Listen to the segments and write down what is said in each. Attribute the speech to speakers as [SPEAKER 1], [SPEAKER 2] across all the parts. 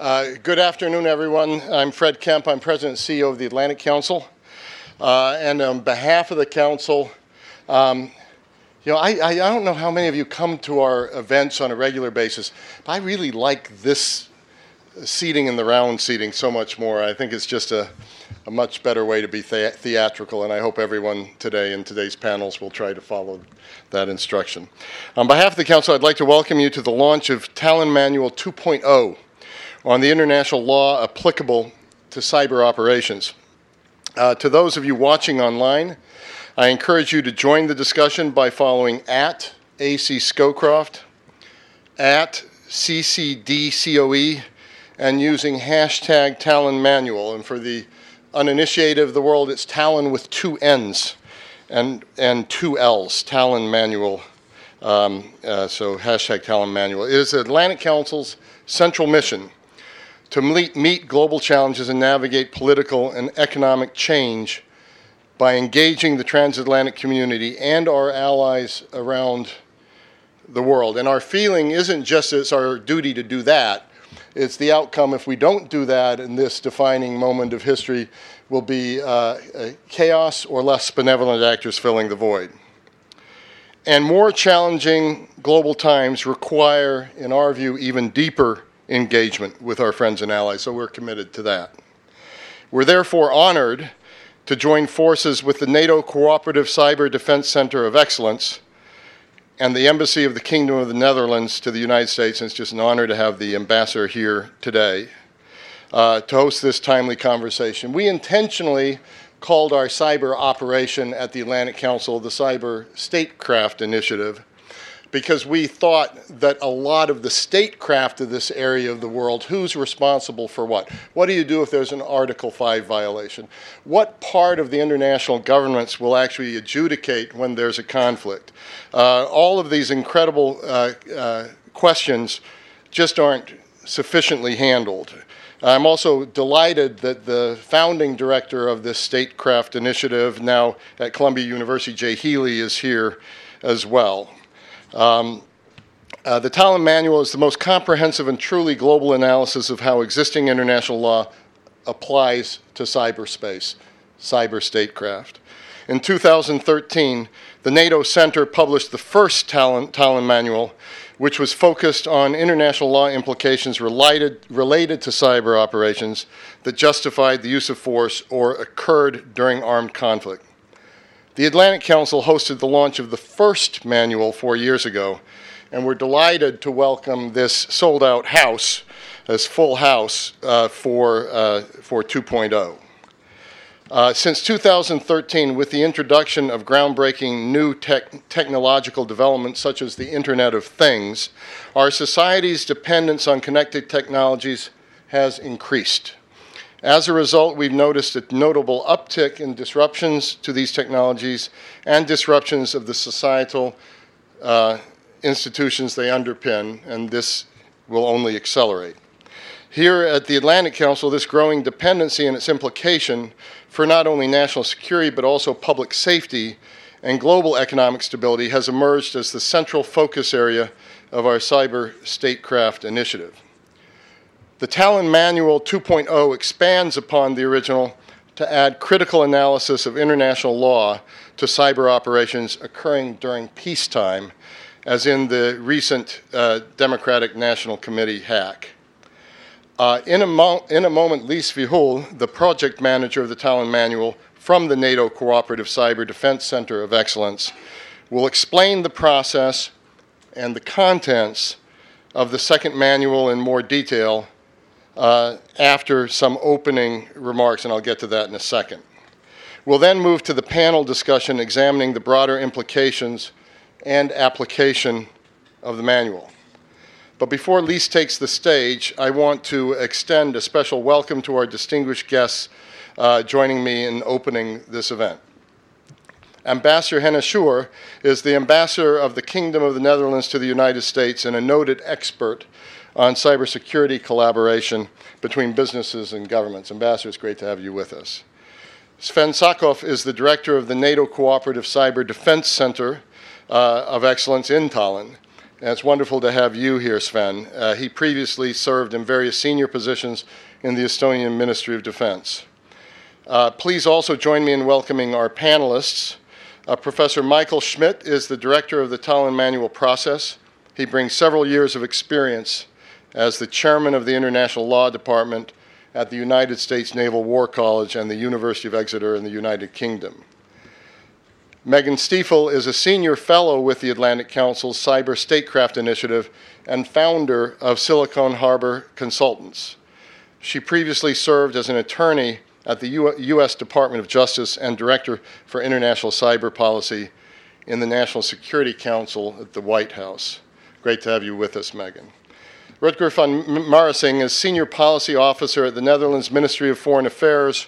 [SPEAKER 1] Uh, Good afternoon, everyone. I'm Fred Kempe. I'm President and CEO of the Atlantic Council. Uh, And on behalf of the council, um, you know, I, I I don't know how many of you come to our events on a regular basis, but I really like this seating in the round seating so much more. I think it's just a, a much better way to be thea- theatrical, and I hope everyone today in today's panels will try to follow that instruction. On behalf of the council, I'd like to welcome you to the launch of Tallinn Manual 2.0 on the international law applicable to cyber operations. Uh, to those of you watching online, I encourage you to join the discussion by following at AC Scowcroft, at CCDCOE, and using hashtag Tallinn Manual. And for the uninitiated of the world, it's Tallinn with two N's and, and two L's, Tallinn Manual. Um, uh, so hashtag Tallinn Manual. It is the Atlantic Council's central mission to meet, global challenges and navigate political and economic change by engaging the transatlantic community and our allies around the world. And our feeling isn't just it's our duty to do that, it's the outcome if we don't do that in this defining moment of history will be uh, chaos or less benevolent actors filling the void. And more challenging global times require, in our view, even deeper engagement with our friends and allies, so we're committed to that. We're therefore honored to join forces with the NATO Cooperative Cyber Defense Center of Excellence and the Embassy of the Kingdom of the Netherlands to the United States. And it's just an honor to have the ambassador here today uh, to host this timely conversation. We intentionally called our cyber operation at the Atlantic Council the Cyber Statecraft Initiative because we thought that a lot of the statecraft of this area of the world, who's responsible for what? What do you do if there's an Article 5 violation? What part of the international governments will actually adjudicate when there's a conflict? Uh, all of these incredible uh, uh, questions just aren't sufficiently handled. I'm also delighted that the founding director of this statecraft initiative, now at Columbia University, Jay Healey, is here as well. Um, uh, the Tallinn Manual is the most comprehensive and truly global analysis of how existing international law applies to cyberspace, cyber statecraft. In 2013, the NATO Center published the first Tallinn, Tallinn Manual, which was focused on international law implications related, related to cyber operations that justified the use of force or occurred during armed conflict. The Atlantic Council hosted the launch of the first manual four years ago, and we're delighted to welcome this sold out house, as full house, uh, for, uh, for 2.0. Uh, since 2013, with the introduction of groundbreaking new tech- technological developments such as the Internet of Things, our society's dependence on connected technologies has increased. As a result, we've noticed a notable uptick in disruptions to these technologies and disruptions of the societal uh, institutions they underpin, and this will only accelerate. Here at the Atlantic Council, this growing dependency and its implication for not only national security but also public safety and global economic stability has emerged as the central focus area of our cyber statecraft initiative. The Tallinn Manual 2.0 expands upon the original to add critical analysis of international law to cyber operations occurring during peacetime, as in the recent uh, Democratic National Committee hack. Uh, in, a mo- in, a moment, Liis Vihul, the project manager of the Tallinn Manual from the NATO Cooperative Cyber Defense Center of Excellence, will explain the process and the contents of the second manual in more detail uh, after some opening remarks, and I'll get to that in a second. We'll then move to the panel discussion examining the broader implications and application of the manual. But before Liis takes the stage, I want to extend a special welcome to our distinguished guests uh, joining me in opening this event. Ambassador Henne Schuwer is the ambassador of the Kingdom of the Netherlands to the United States and a noted expert on cybersecurity collaboration between businesses and governments. Ambassador, it's great to have you with us. Sven Sakkov is the director of the NATO Cooperative Cyber Defense Center uh, of Excellence in Tallinn. And it's wonderful to have you here, Sven. Uh, he previously served in various senior positions in the Estonian Ministry of Defense. Uh, please also join me in welcoming our panelists. Uh, Professor Michael Schmitt is the director of the Tallinn Manual Process. He brings several years of experience as the chairman of the International Law Department at the United States Naval War College and the University of Exeter in the United Kingdom. Megan Stifel is a senior fellow with the Atlantic Council's Cyber Statecraft Initiative and founder of Silicon Harbor Consultants. She previously served as an attorney at the U- U.S. Department of Justice and Director for International Cyber Policy in the National Security Council at the White House. Great to have you with us, Megan. Rutger van Marissing is Senior Policy Officer at the Netherlands Ministry of Foreign Affairs,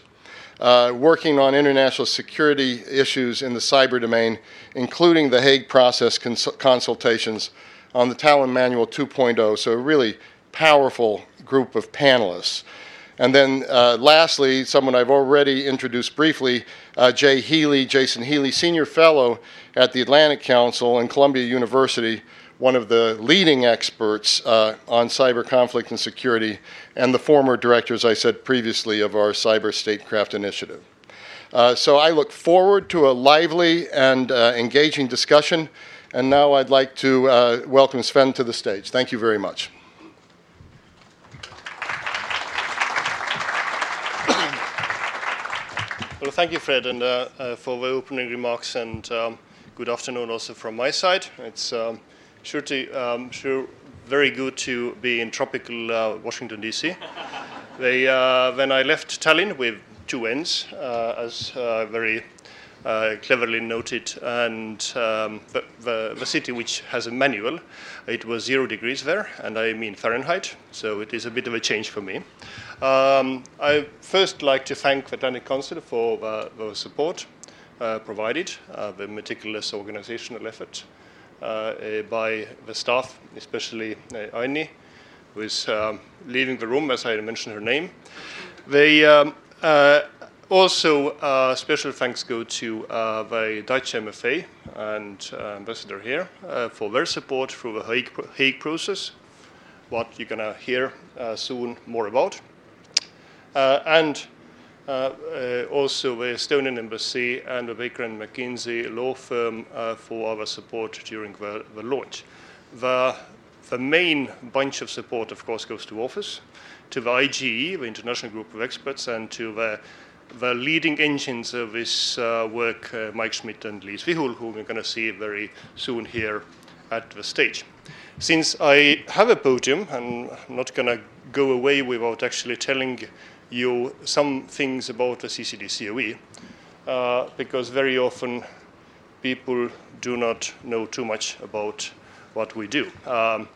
[SPEAKER 1] uh, working on international security issues in the cyber domain, including the Hague process cons- consultations on the Tallinn Manual 2.0. So, a really powerful group of panelists. And then uh, lastly, someone I've already introduced briefly, uh, Jay Healey, Jason Healey, Senior Fellow at the Atlantic Council and Columbia University, one of the leading experts uh, on cyber conflict and security, and the former director, as I said previously, of our Cyber Statecraft Initiative. Uh, so I look forward to a lively and uh, engaging discussion. And now I'd like to uh, welcome Sven to the stage. Thank you very much.
[SPEAKER 2] Well, thank you, Fred, and uh, uh, for the opening remarks, and um, good afternoon also from my side. It's um, sure to um, sure very good to be in tropical uh, Washington D.C. they, uh, when I left Tallinn with two ends, uh, as uh, very uh, cleverly noted, and um, the, the, the, city which has a manual, it was zero degrees there, and I mean Fahrenheit, so it is a bit of a change for me. Um, I first like to thank the Atlantic Council for the, the support uh, provided, the meticulous organizational effort by the staff, especially uh, Aini, who is um, leaving the room as I mentioned her name. They um, uh, also, uh, special thanks go to uh, the Dutch MFA and uh, ambassador here for their support through the Hague, Hague process, what you're going to hear soon more about. and uh, uh, also the Estonian Embassy and the Baker and McKenzie law firm uh, for our support during the, the launch. The, the main bunch of support, of course, goes to Office, to the IGE, the international group of experts, and to the, the leading engines of this uh, work, uh, Mike Schmitt and Liis Vihul, whom we're going to see very soon here at the stage. Since I have a podium, I'm not going to go away without actually telling you some things about the CCD COE, uh, because very often people do not know too much about what we do. Um,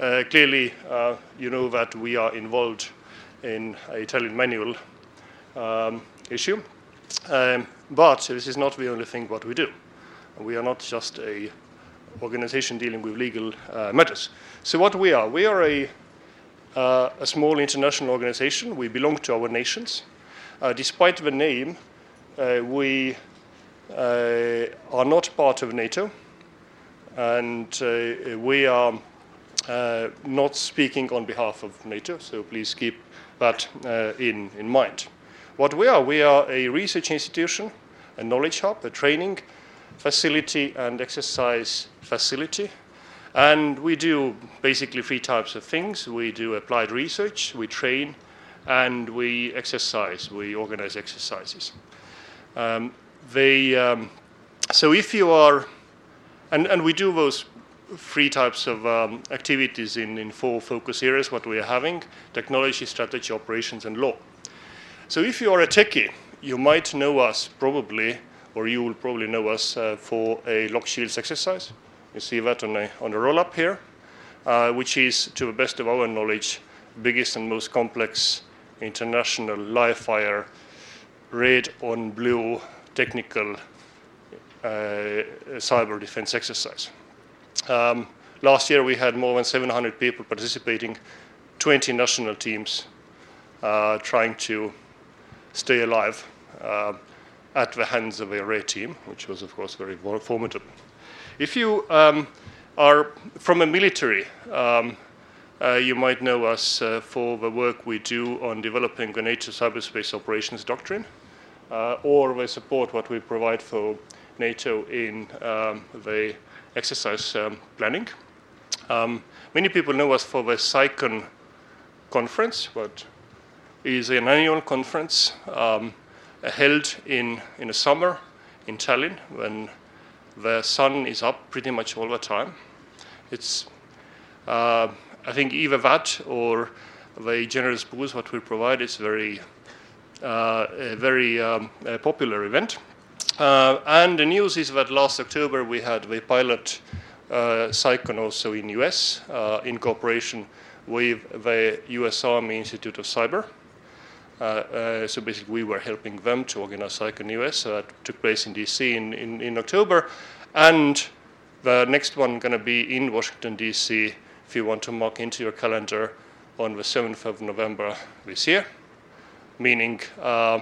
[SPEAKER 2] uh, clearly, uh, you know that we are involved in a Tallinn manual um, issue, um, but this is not the only thing what we do. We are not just a organization dealing with legal uh, matters. So what we are, we are a uh, a small international organization. We belong to our nations. Uh, despite the name, uh, we uh, are not part of NATO, and uh, we are uh, not speaking on behalf of NATO, so please keep that in, in mind. What we are, we are a research institution, a knowledge hub, a training facility, and exercise facility and we do basically three types of things. We do applied research, we train, and we exercise. We organize exercises. Um, they, um, so if you are, and, and we do those three types of um, activities in, in four focus areas, what we are having, technology, strategy, operations, and law. So if you are a techie, you might know us probably, or you will probably know us uh, for a Locked Shields exercise. You see that on the, on a roll-up here, uh, which is, to the best of our knowledge, biggest and most complex international live fire red on blue technical uh, cyber defense exercise. Um, last year we had more than 700 people participating, 20 national teams uh, trying to stay alive uh, at the hands of a red team, which was of course very formidable. If you um, are from a military. Um, uh, you might know us uh, for the work we do on developing the NATO cyberspace operations doctrine, uh, or the support what we provide for NATO in um, the exercise um, planning. Um, many people know us for the CyCon conference, but is an annual conference um, held in, in the summer in Tallinn when the sun is up pretty much all the time. It's, uh, I think, either that or the generous booze what we provide is very, uh, a very um, a popular event. Uh, and the news is that last October we had the pilot uh, also in US uh, in cooperation with the US Army Institute of Cyber. Uh, uh, so basically, we were helping them to organize CyCon US. that took place in DC in, in, in October. And the next one going to be in Washington, D.C., if you want to mark into your calendar on the 7th of November this year, meaning uh,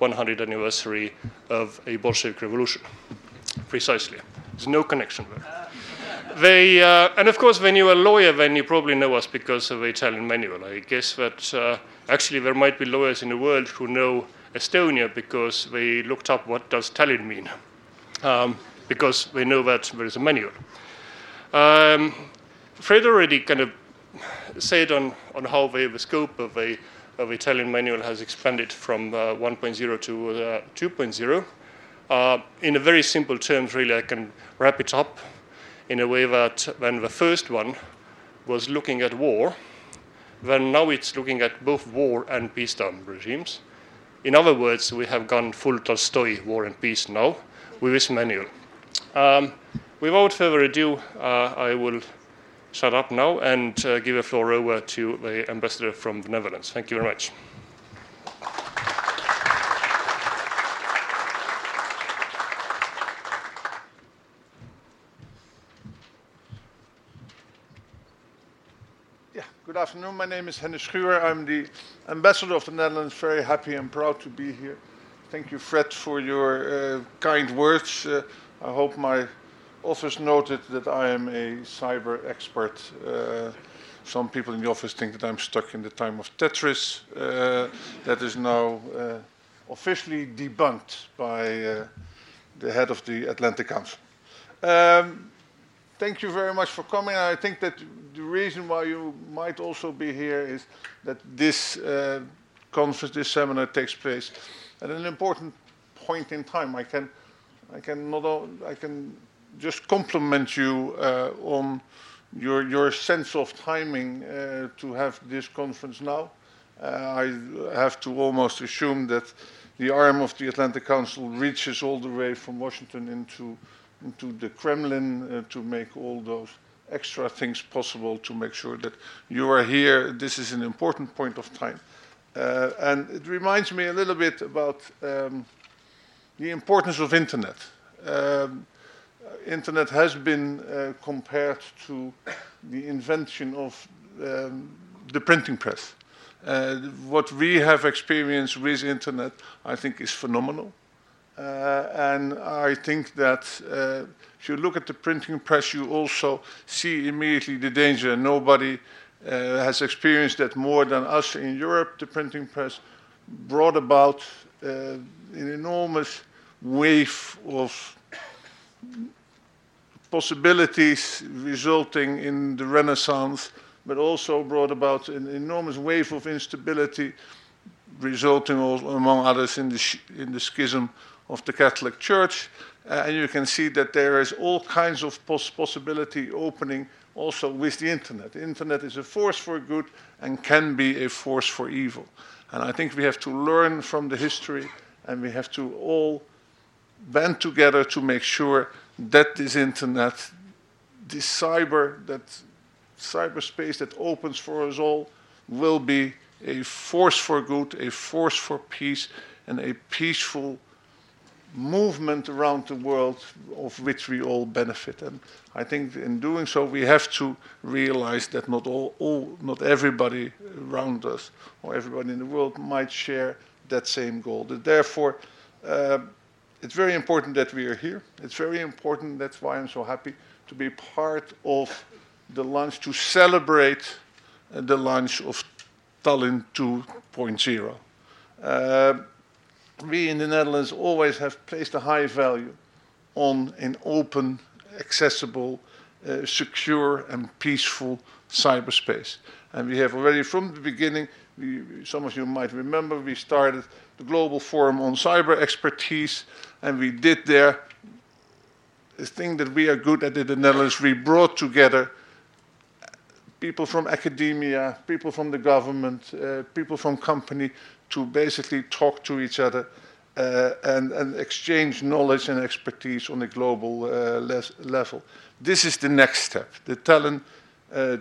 [SPEAKER 2] 100th anniversary of a Bolshevik revolution. Precisely. There's no connection there. They, uh, and of course, when you're a lawyer, then you probably know us because of the Tallinn manual. I guess that uh, actually there might be lawyers in the world who know Estonia because they looked up what does Tallinn mean. Um, because they know that there is a manual. Um, Fred already kind of said on, on how the, the scope of a of Tallinn manual has expanded from uh, 1.0 to uh, 2.0. Uh, in a very simple terms, really, I can wrap it up in a way that when the first one was looking at war, then now it's looking at both war and peacetime regimes. In other words, we have gone full Tolstoy, war and peace now, with this manual. Um, without further ado, uh, I will shut up now and uh, give the floor over to the ambassador from the Netherlands. Thank you very much.
[SPEAKER 3] Yeah, good afternoon. My name is Henne Schuwer. I'm the ambassador of the Netherlands. Very happy and proud to be here. Thank you, Fred, for your uh, kind words. Uh, I hope my office noted that I am a cyber expert. Uh, some people in the office think that I'm stuck in the time of Tetris. Uh, that is now uh, officially debunked by uh, the head of the Atlantic Council. Um, thank you very much for coming. I think that the reason why you might also be here is that this uh, conference, this seminar takes place at an important point in time. I can I can not I can just compliment you uh, on your your sense of timing uh, to have this conference now. Uh, I have to almost assume that the arm of the Atlantic Council reaches all the way from Washington into into the Kremlin uh, to make all those extra things possible to make sure that you are here. This is an important point of time. Uh, and it reminds me a little bit about um, the importance of internet. Um, internet has been uh, compared to the invention of um, the printing press. Uh, what we have experienced with internet, I think, is phenomenal. Uh, and I think that uh, if you look at the printing press, you also see immediately the danger. Nobody uh, has experienced that more than us in Europe. The printing press brought about an enormous wave of possibilities resulting in the Renaissance, but also brought about an enormous wave of instability resulting, among others, in the, in the schism of the Catholic Church. Uh, and you can see that there is all kinds of poss possibility opening also with the internet. The internet is a force for good and can be a force for evil. And I think we have to learn from the history and we have to all band together to make sure that this internet, this cyber, that cyberspace that opens for us all will be a force for good, a force for peace, and a peaceful movement around the world of which we all benefit. And I think in doing so, we have to realize that not all, all not everybody around us or everybody in the world might share that same goal. That therefore, uh, it's very important that we are here. It's very important, that's why I'm so happy, to be part of the launch, to celebrate uh, the launch of Tallinn 2.0. Uh, we in the Netherlands always have placed a high value on an open, accessible, uh, secure, and peaceful cyberspace. And we have already from the beginning, we, some of you might remember, we started the Global Forum on Cyber Expertise, and we did there the thing that we are good at in the Netherlands. We brought together people from academia, people from the government, uh, people from company to basically talk to each other uh, and, and, exchange knowledge and expertise on a global uh, level. This is the next step. The Tallinn uh,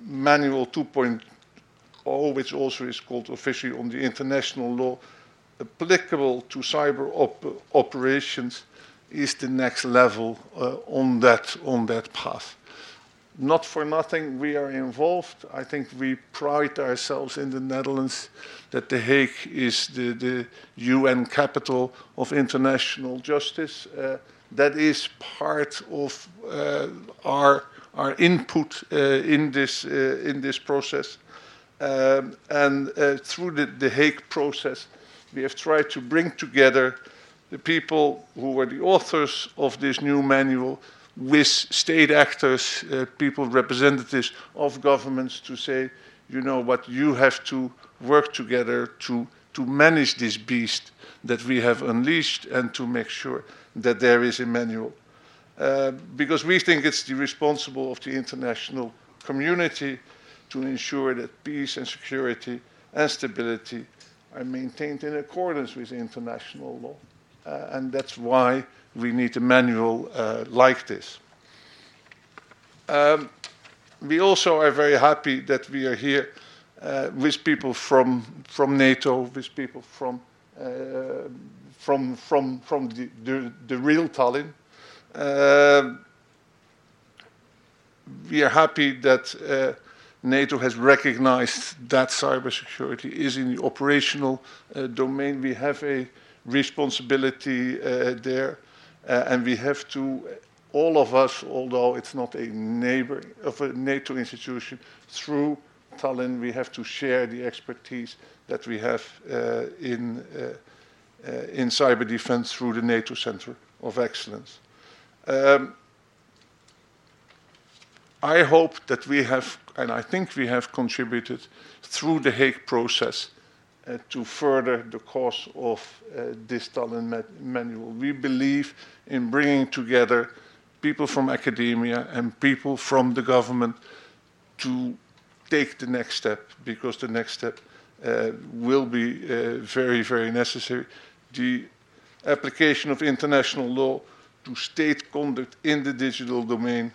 [SPEAKER 3] Manual 2.0, which also is called officially on the international law, applicable to cyber op operations, is the next level uh, on that on that path not for nothing we are involved. I think we pride ourselves in the Netherlands that The Hague is the, the UN capital of international justice. Uh, that is part of uh, our, our input uh, in, this, uh, in this process. Um, and uh, through the, the Hague process, we have tried to bring together the people who were the authors of this new manual with state actors, uh, people, representatives of governments to say, you know what, you have to work together to, to manage this beast that we have unleashed and to make sure that there is a manual. Uh, because we think it's the responsible of the international community to ensure that peace and security and stability are maintained in accordance with international law. Uh, and that's why we need a manual uh, like this. Um, we also are very happy that we are here uh, with people from, from NATO, with people from, uh, from, from, from the, the, the real Tallinn. Uh, we are happy that uh, NATO has recognized that cybersecurity is in the operational uh, domain. We have a responsibility uh, there. Uh, and we have to, all of us, although it's not a neighbor of a NATO institution, through Tallinn, we have to share the expertise that we have uh, in, uh, uh in cyber defense through the NATO Center of Excellence. Um, I hope that we have, and I think we have contributed through the Hague process uh, to further the cause of uh, this Tallinn manual. We believe in bringing together people from academia and people from the government to take the next step because the next step uh, will be uh, very, very necessary. The application of international law to state conduct in the digital domain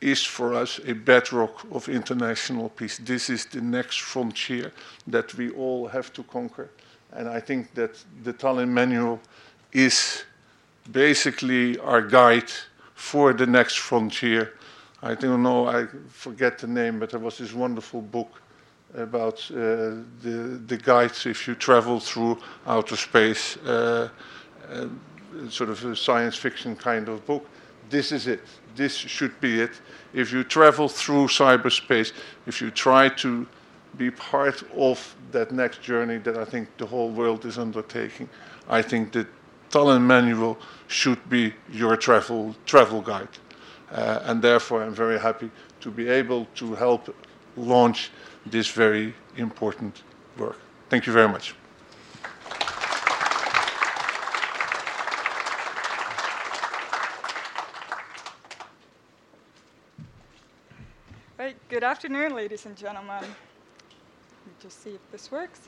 [SPEAKER 3] is for us a bedrock of international peace. This is the next frontier that we all have to conquer. And I think that the Tallinn Manual is basically our guide for the next frontier. I don't know, I forget the name, but there was this wonderful book about uh, the, the guides if you travel through outer space, uh, uh, sort of a science fiction kind of book. This is it this should be it. If you travel through cyberspace, if you try to be part of that next journey that I think the whole world is undertaking, I think the Tallinn Manual should be your travel, travel guide. Uh, and therefore, I'm very happy to be able to help launch this very important work. Thank you very much.
[SPEAKER 4] Good afternoon, ladies and gentlemen. Let me just see if this works.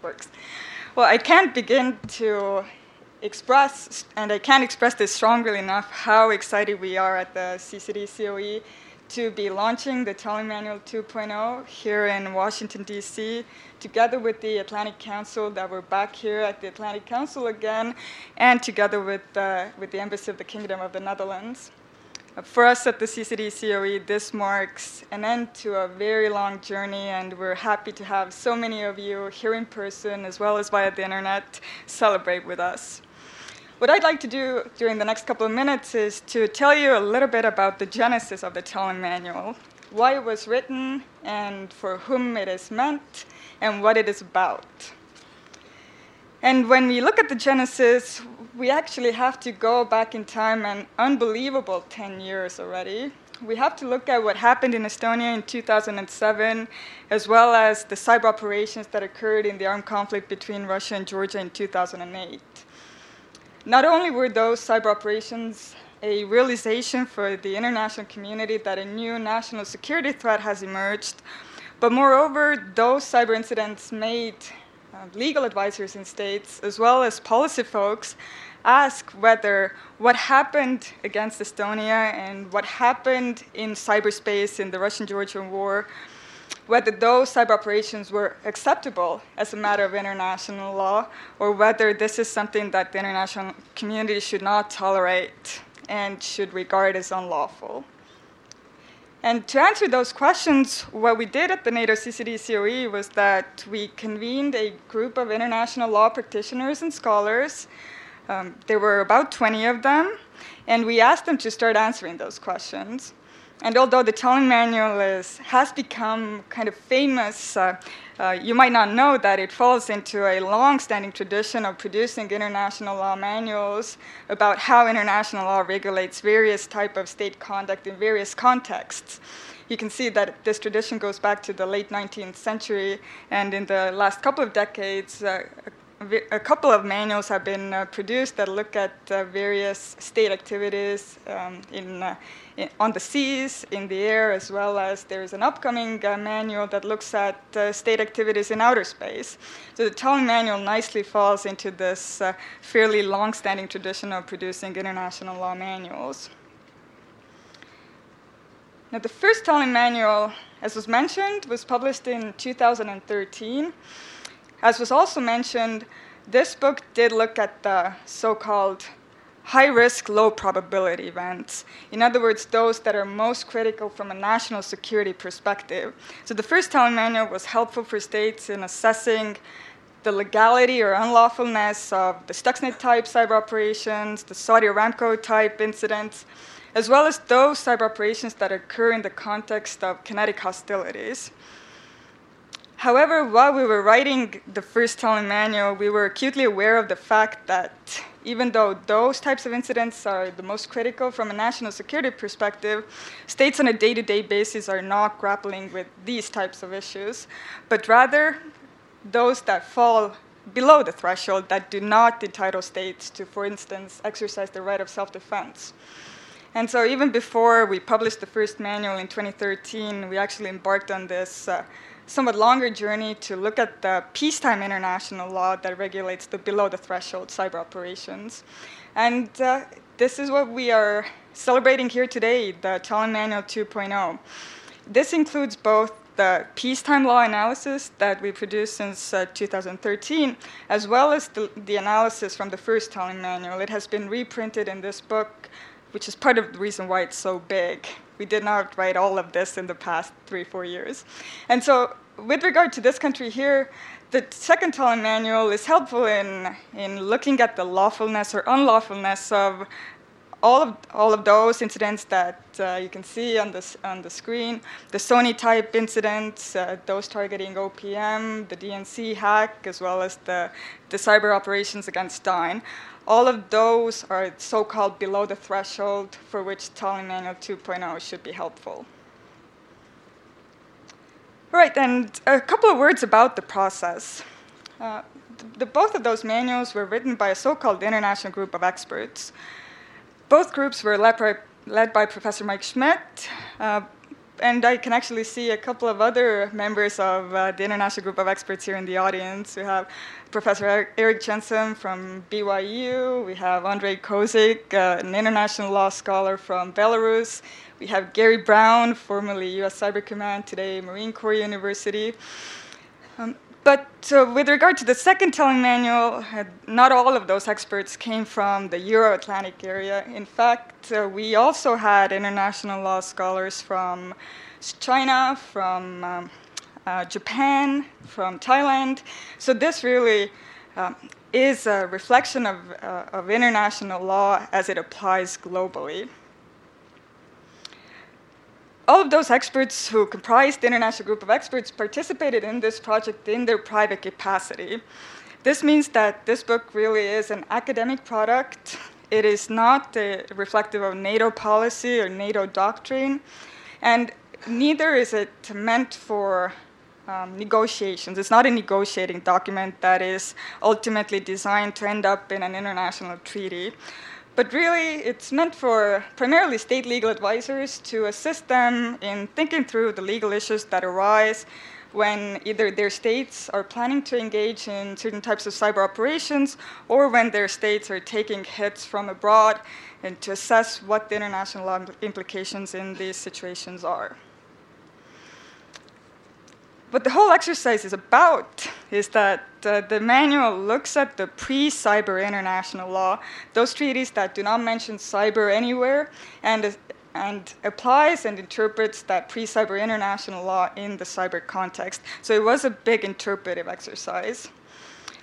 [SPEAKER 4] Works. Well, I can't begin to express, and I can't express this strongly enough, how excited we are at the CCD COE to be launching the Tallinn Manual 2.0 here in Washington, D.C., together with the Atlantic Council, that we're back here at the Atlantic Council again, and together with, uh, with the Embassy of the Kingdom of the Netherlands. For us at the CCD COE, this marks an end to a very long journey, and we're happy to have so many of you here in person as well as via the internet celebrate with us. what I'd like to do during the next couple of minutes is to tell you a little bit about the genesis of the Tallinn Manual, why it was written, and for whom it is meant, and what it is about. And when we look at the genesis, we actually have to go back in time an unbelievable 10 years already. We have to look at what happened in Estonia in 2007, as well as the cyber operations that occurred in the armed conflict between Russia and Georgia in 2008. Not only were those cyber operations a realization for the international community that a new national security threat has emerged, but moreover, those cyber incidents made uh, legal advisors in states, as well as policy folks, ask whether what happened against Estonia and what happened in cyberspace in the Russian Georgian War whether those cyber operations were acceptable as a matter of international law, or whether this is something that the international community should not tolerate and should regard as unlawful. And to answer those questions, what we did at the NATO CCD COE was that we convened a group of international law practitioners and scholars. Um, there were about 20 of them, and we asked them to start answering those questions. And although the Tallinn manual is, has become kind of famous, uh, uh, you might not know that it falls into a long-standing tradition of producing international law manuals about how international law regulates various type of state conduct in various contexts. You can see that this tradition goes back to the late 19th century, and in the last couple of decades, uh, a couple of manuals have been uh, produced that look at uh, various state activities um, in, uh, in, on the seas, in the air, as well as there's an upcoming uh, manual that looks at uh, state activities in outer space. So the Tallinn manual nicely falls into this uh, fairly long-standing tradition of producing international law manuals. Now, the first Tallinn manual, as was mentioned, was published in 2013. As was also mentioned, this book did look at the so called high risk, low probability events. In other words, those that are most critical from a national security perspective. So the first Tallinn manual was helpful for states in assessing the legality or unlawfulness of the Stuxnet type cyber operations, the Saudi Aramco type incidents, as well as those cyber operations that occur in the context of kinetic hostilities. However, while we were writing the first Tallinn manual, we were acutely aware of the fact that even though those types of incidents are the most critical from a national security perspective, states on a day to day basis are not grappling with these types of issues, but rather those that fall below the threshold that do not entitle states to, for instance, exercise the right of self defense. And so, even before we published the first manual in 2013, we actually embarked on this. Uh, somewhat longer journey to look at the peacetime international law that regulates the below the threshold cyber operations. And uh, this is what we are celebrating here today, the Tallinn Manual 2.0. This includes both the peacetime law analysis that we produced since uh, 2013, as well as the, the analysis from the first Tallinn Manual. It has been reprinted in this book, which is part of the reason why it's so big. We did not write all of this in the past three, four years. And so, with regard to this country here, the second Tallinn manual is helpful in, in looking at the lawfulness or unlawfulness of all of, all of those incidents that uh, you can see on, this, on the screen the Sony type incidents, uh, those targeting OPM, the DNC hack, as well as the, the cyber operations against Stein. All of those are so called below the threshold for which Tallinn Manual 2.0 should be helpful. All right, and a couple of words about the process. Uh, the, both of those manuals were written by a so called international group of experts. Both groups were led by, led by Professor Mike Schmitt, uh, and I can actually see a couple of other members of uh, the international group of experts here in the audience. We have Professor Eric Jensen from BYU. We have Andrei Kozik, uh, an international law scholar from Belarus. We have Gary Brown, formerly U.S. Cyber Command, today Marine Corps University. Um, but uh, with regard to the second Tallinn manual, not all of those experts came from the Euro Atlantic area. In fact, uh, we also had international law scholars from China, from um, uh, Japan, from Thailand. So this really um, is a reflection of, uh, of international law as it applies globally. All of those experts who comprised the international group of experts participated in this project in their private capacity. This means that this book really is an academic product. It is not uh, reflective of NATO policy or NATO doctrine, and neither is it meant for um, negotiations. It's not a negotiating document that is ultimately designed to end up in an international treaty. But really, it's meant for primarily state legal advisors to assist them in thinking through the legal issues that arise when either their states are planning to engage in certain types of cyber operations or when their states are taking hits from abroad and to assess what the international implications in these situations are what the whole exercise is about is that uh, the manual looks at the pre cyber international law, those treaties that do not mention cyber anywhere, and, and applies and interprets that pre cyber international law in the cyber context. So it was a big interpretive exercise.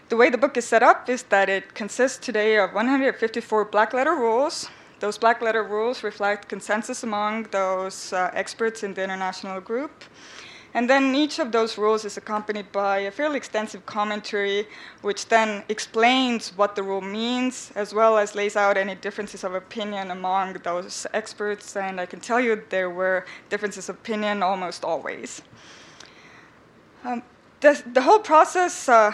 [SPEAKER 4] The way the book is set up is that it consists today of 154 black letter rules. Those black letter rules reflect consensus among those uh, experts in the international group. And then each of those rules is accompanied by a fairly extensive commentary, which then explains what the rule means, as well as lays out any differences of opinion among those experts. And I can tell you there were differences of opinion almost always. Um, the, the whole process uh,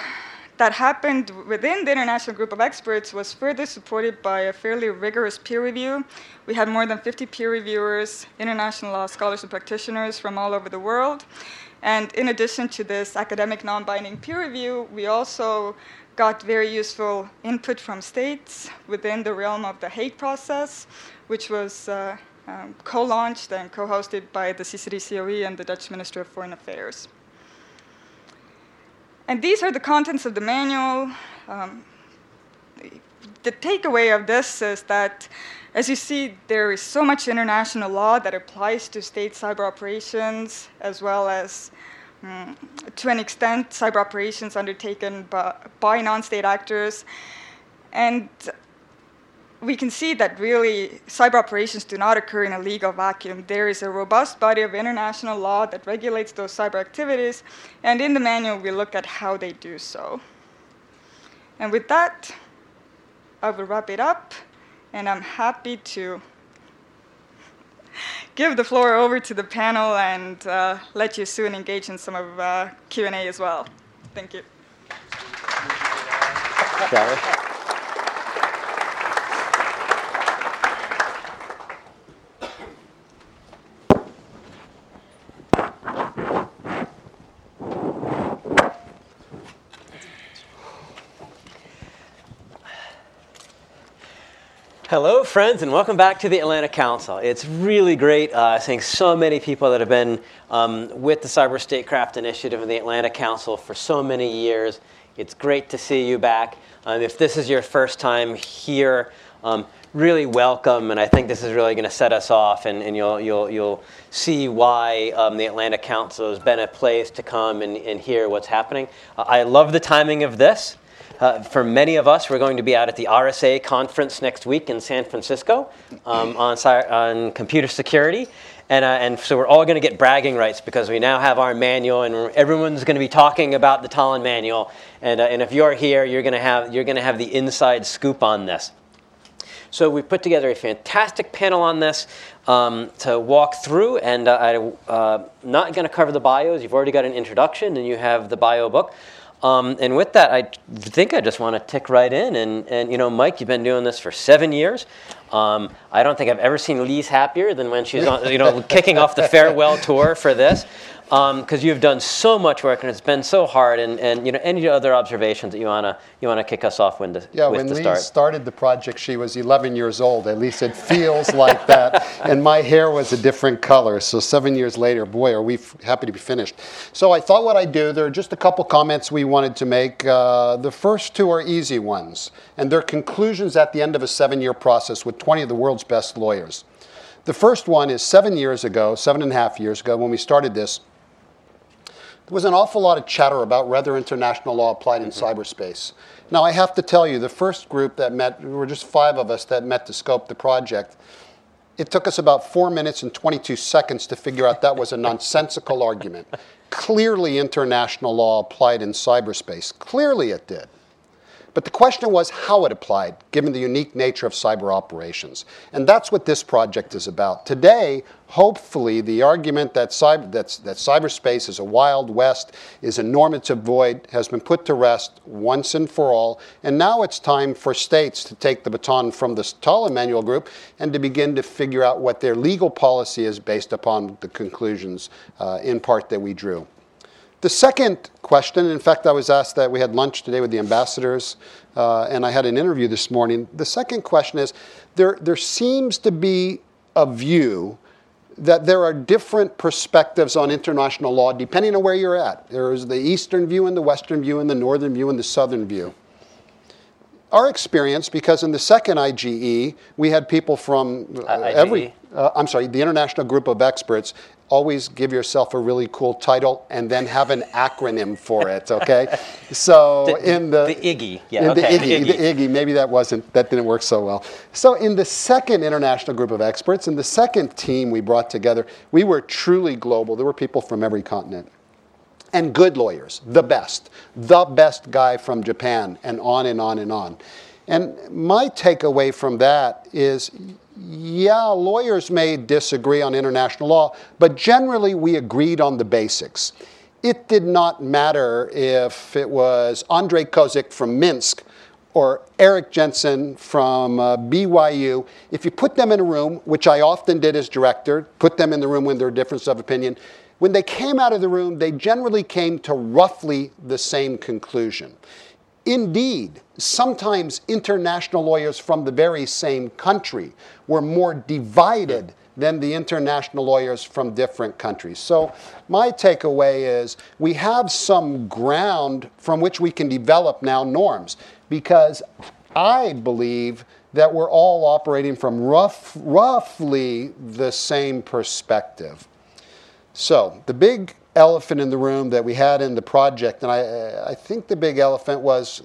[SPEAKER 4] that happened within the international group of experts was further supported by a fairly rigorous peer review. We had more than 50 peer reviewers, international law scholars and practitioners from all over the world. And in addition to this academic non binding peer review, we also got very useful input from states within the realm of the Hague process, which was uh, um, co launched and co hosted by the CCD COE and the Dutch Ministry of Foreign Affairs. And these are the contents of the manual. Um, the takeaway of this is that, as you see, there is so much international law that applies to state cyber operations, as well as, um, to an extent, cyber operations undertaken by, by non state actors. And we can see that really cyber operations do not occur in a legal vacuum. There is a robust body of international law that regulates those cyber activities, and in the manual we look at how they do so. And with that, I will wrap it up, and I'm happy to give the floor over to the panel and uh, let you soon engage in some of uh, Q&A as well. Thank you.
[SPEAKER 5] Hello, friends, and welcome back to the Atlantic Council. It's really great uh, seeing so many people that have been um, with the Cyber Statecraft Initiative and the Atlantic Council for so many years. It's great to see you back. Um, if this is your first time here, um, really welcome, and I think this is really going to set us off, and, and you'll, you'll, you'll see why um, the Atlantic Council has been a place to come and, and hear what's happening. Uh, I love the timing of this. Uh, for many of us, we're going to be out at the RSA conference next week in San Francisco um, on, on computer security. And, uh, and so we're all going to get bragging rights because we now have our manual and everyone's going to be talking about the Tallinn manual. And, uh, and if you're here, you're going to have, you're going to have the inside scoop on this. So we put together a fantastic panel on this um, to walk through, and uh, I'm uh, not going to cover the bios. You've already got an introduction, and you have the bio book. Um, and with that, I think I just want to tick right in. And, and you know, Mike, you've been doing this for seven years. Um, I don't think I've ever seen Liis happier than when she's on, you know, kicking off the farewell tour for this because um, you've done so much work and it's been so hard. And, and you know, any other observations that you wanna you wanna kick us off with to,
[SPEAKER 6] yeah, when
[SPEAKER 5] to
[SPEAKER 6] Lee
[SPEAKER 5] start?
[SPEAKER 6] started the project, she was 11 years old. At least it feels like that. And my hair was a different color. So seven years later, boy, are we f- happy to be finished. So I thought what I'd do. There are just a couple comments we wanted to make. Uh, the first two are easy ones, and they're conclusions at the end of a seven-year process with 20 of the world's best lawyers. The first one is seven years ago, seven and a half years ago, when we started this there was an awful lot of chatter about whether international law applied in mm-hmm. cyberspace. Now, I have to tell you, the first group that met, there were just five of us that met to scope the project. It took us about four minutes and 22 seconds to figure out that was a nonsensical argument. Clearly, international law applied in cyberspace. Clearly, it did. But the question was how it applied, given the unique nature of cyber operations. And that's what this project is about. Today, hopefully, the argument that, cyber, that cyberspace is a wild west, is a normative void, has been put to rest once and for all. And now it's time for states to take the baton from the Tallinn Manual Group and to begin to figure out what their legal policy is based upon the conclusions, uh, in part, that we drew. The second question, in fact, I was asked that we had lunch today with the ambassadors, uh, and I had an interview this morning. The second question is there, there seems to be a view that there are different perspectives on international law depending on where you're at. There is the Eastern view and the Western view and the Northern view and the Southern view. Our experience, because in the second IGE, we had people from uh, every, uh, I'm sorry, the International Group of Experts, always give yourself a really cool title and then have an acronym for it. Okay, so
[SPEAKER 5] the,
[SPEAKER 6] in the
[SPEAKER 5] the IGGY, yeah, okay.
[SPEAKER 6] the IGGY, the IGGY, maybe that wasn't that didn't work so well. So in the second international group of experts, in the second team we brought together, we were truly global. There were people from every continent. And good lawyers, the best, the best guy from Japan, and on and on and on. And my takeaway from that is yeah, lawyers may disagree on international law, but generally we agreed on the basics. It did not matter if it was Andrei Kozik from Minsk or Eric Jensen from uh, BYU. If you put them in a room, which I often did as director, put them in the room when there are differences of opinion, when they came out of the room, they generally came to roughly the same conclusion. Indeed, sometimes international lawyers from the very same country were more divided than the international lawyers from different countries. So, my takeaway is we have some ground from which we can develop now norms because I believe that we're all operating from rough, roughly the same perspective. So, the big elephant in the room that we had in the project, and I, I think the big elephant was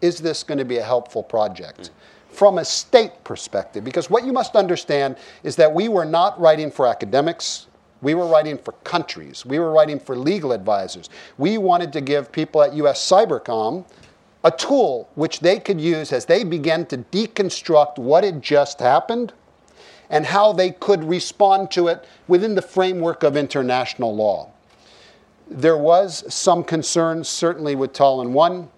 [SPEAKER 6] is this going to be a helpful project? Mm. From a state perspective, because what you must understand is that we were not writing for academics, we were writing for countries, we were writing for legal advisors. We wanted to give people at US Cybercom a tool which they could use as they began to deconstruct what had just happened and how they could respond to it within the framework of international law. There was some concern, certainly with Tallinn 1,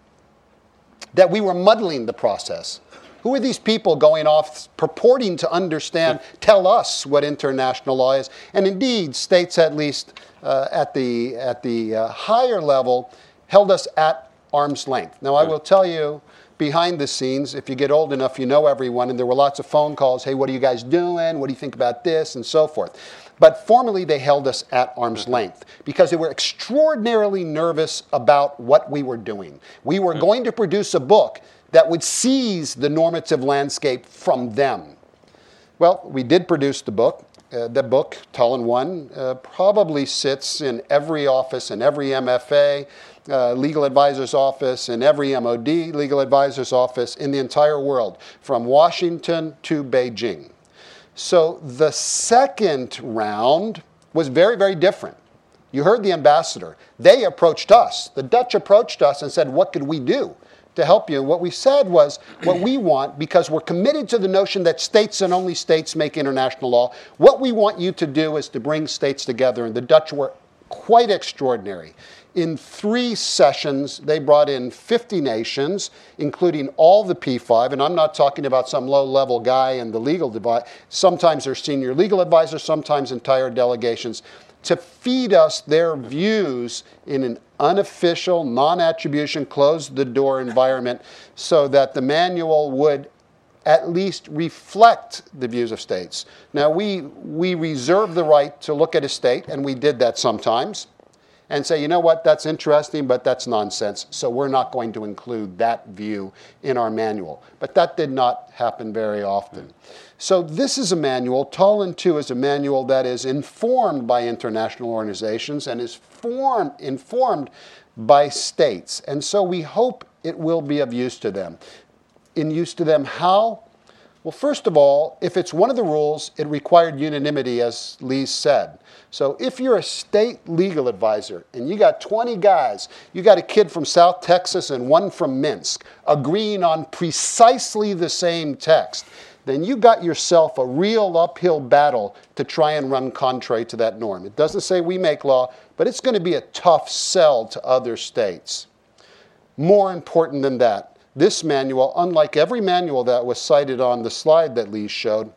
[SPEAKER 6] that we were muddling the process. Who are these people going off purporting to understand, tell us what international law is? And indeed, states, at least uh, at the, at the uh, higher level, held us at arm's length. Now, I will tell you, behind the scenes, if you get old enough, you know everyone, and there were lots of phone calls hey, what are you guys doing? What do you think about this? And so forth. But formally, they held us at arm's length because they were extraordinarily nervous about what we were doing. We were going to produce a book that would seize the normative landscape from them. Well, we did produce the book. Uh, the book, Tallinn 1, uh, probably sits in every office, in every MFA, uh, legal advisor's office, in every MOD legal advisor's office in the entire world, from Washington to Beijing. So the second round was very, very different. You heard the ambassador. They approached us. The Dutch approached us and said, What could we do to help you? What we said was, What we want, because we're committed to the notion that states and only states make international law, what we want you to do is to bring states together. And the Dutch were quite extraordinary. In three sessions, they brought in 50 nations, including all the P5, and I'm not talking about some low level guy in the legal device. Sometimes they're senior legal advisors, sometimes entire delegations, to feed us their views in an unofficial, non attribution, close the door environment so that the manual would at least reflect the views of states. Now, we, we reserve the right to look at a state, and we did that sometimes and say, you know what, that's interesting, but that's nonsense. So we're not going to include that view in our manual. But that did not happen very often. So this is a manual. Tallinn 2 is a manual that is informed by international organizations and is form, informed by states. And so we hope it will be of use to them. In use to them, how? Well, first of all, if it's one of the rules, it required unanimity, as Liis said. So if you're a state legal advisor and you got 20 guys, you got a kid from South Texas and one from Minsk agreeing on precisely the same text, then you got yourself a real uphill battle to try and run contrary to that norm. It doesn't say we make law, but it's going to be a tough sell to other states. More important than that, this manual, unlike every manual that was cited on the slide that Liis showed,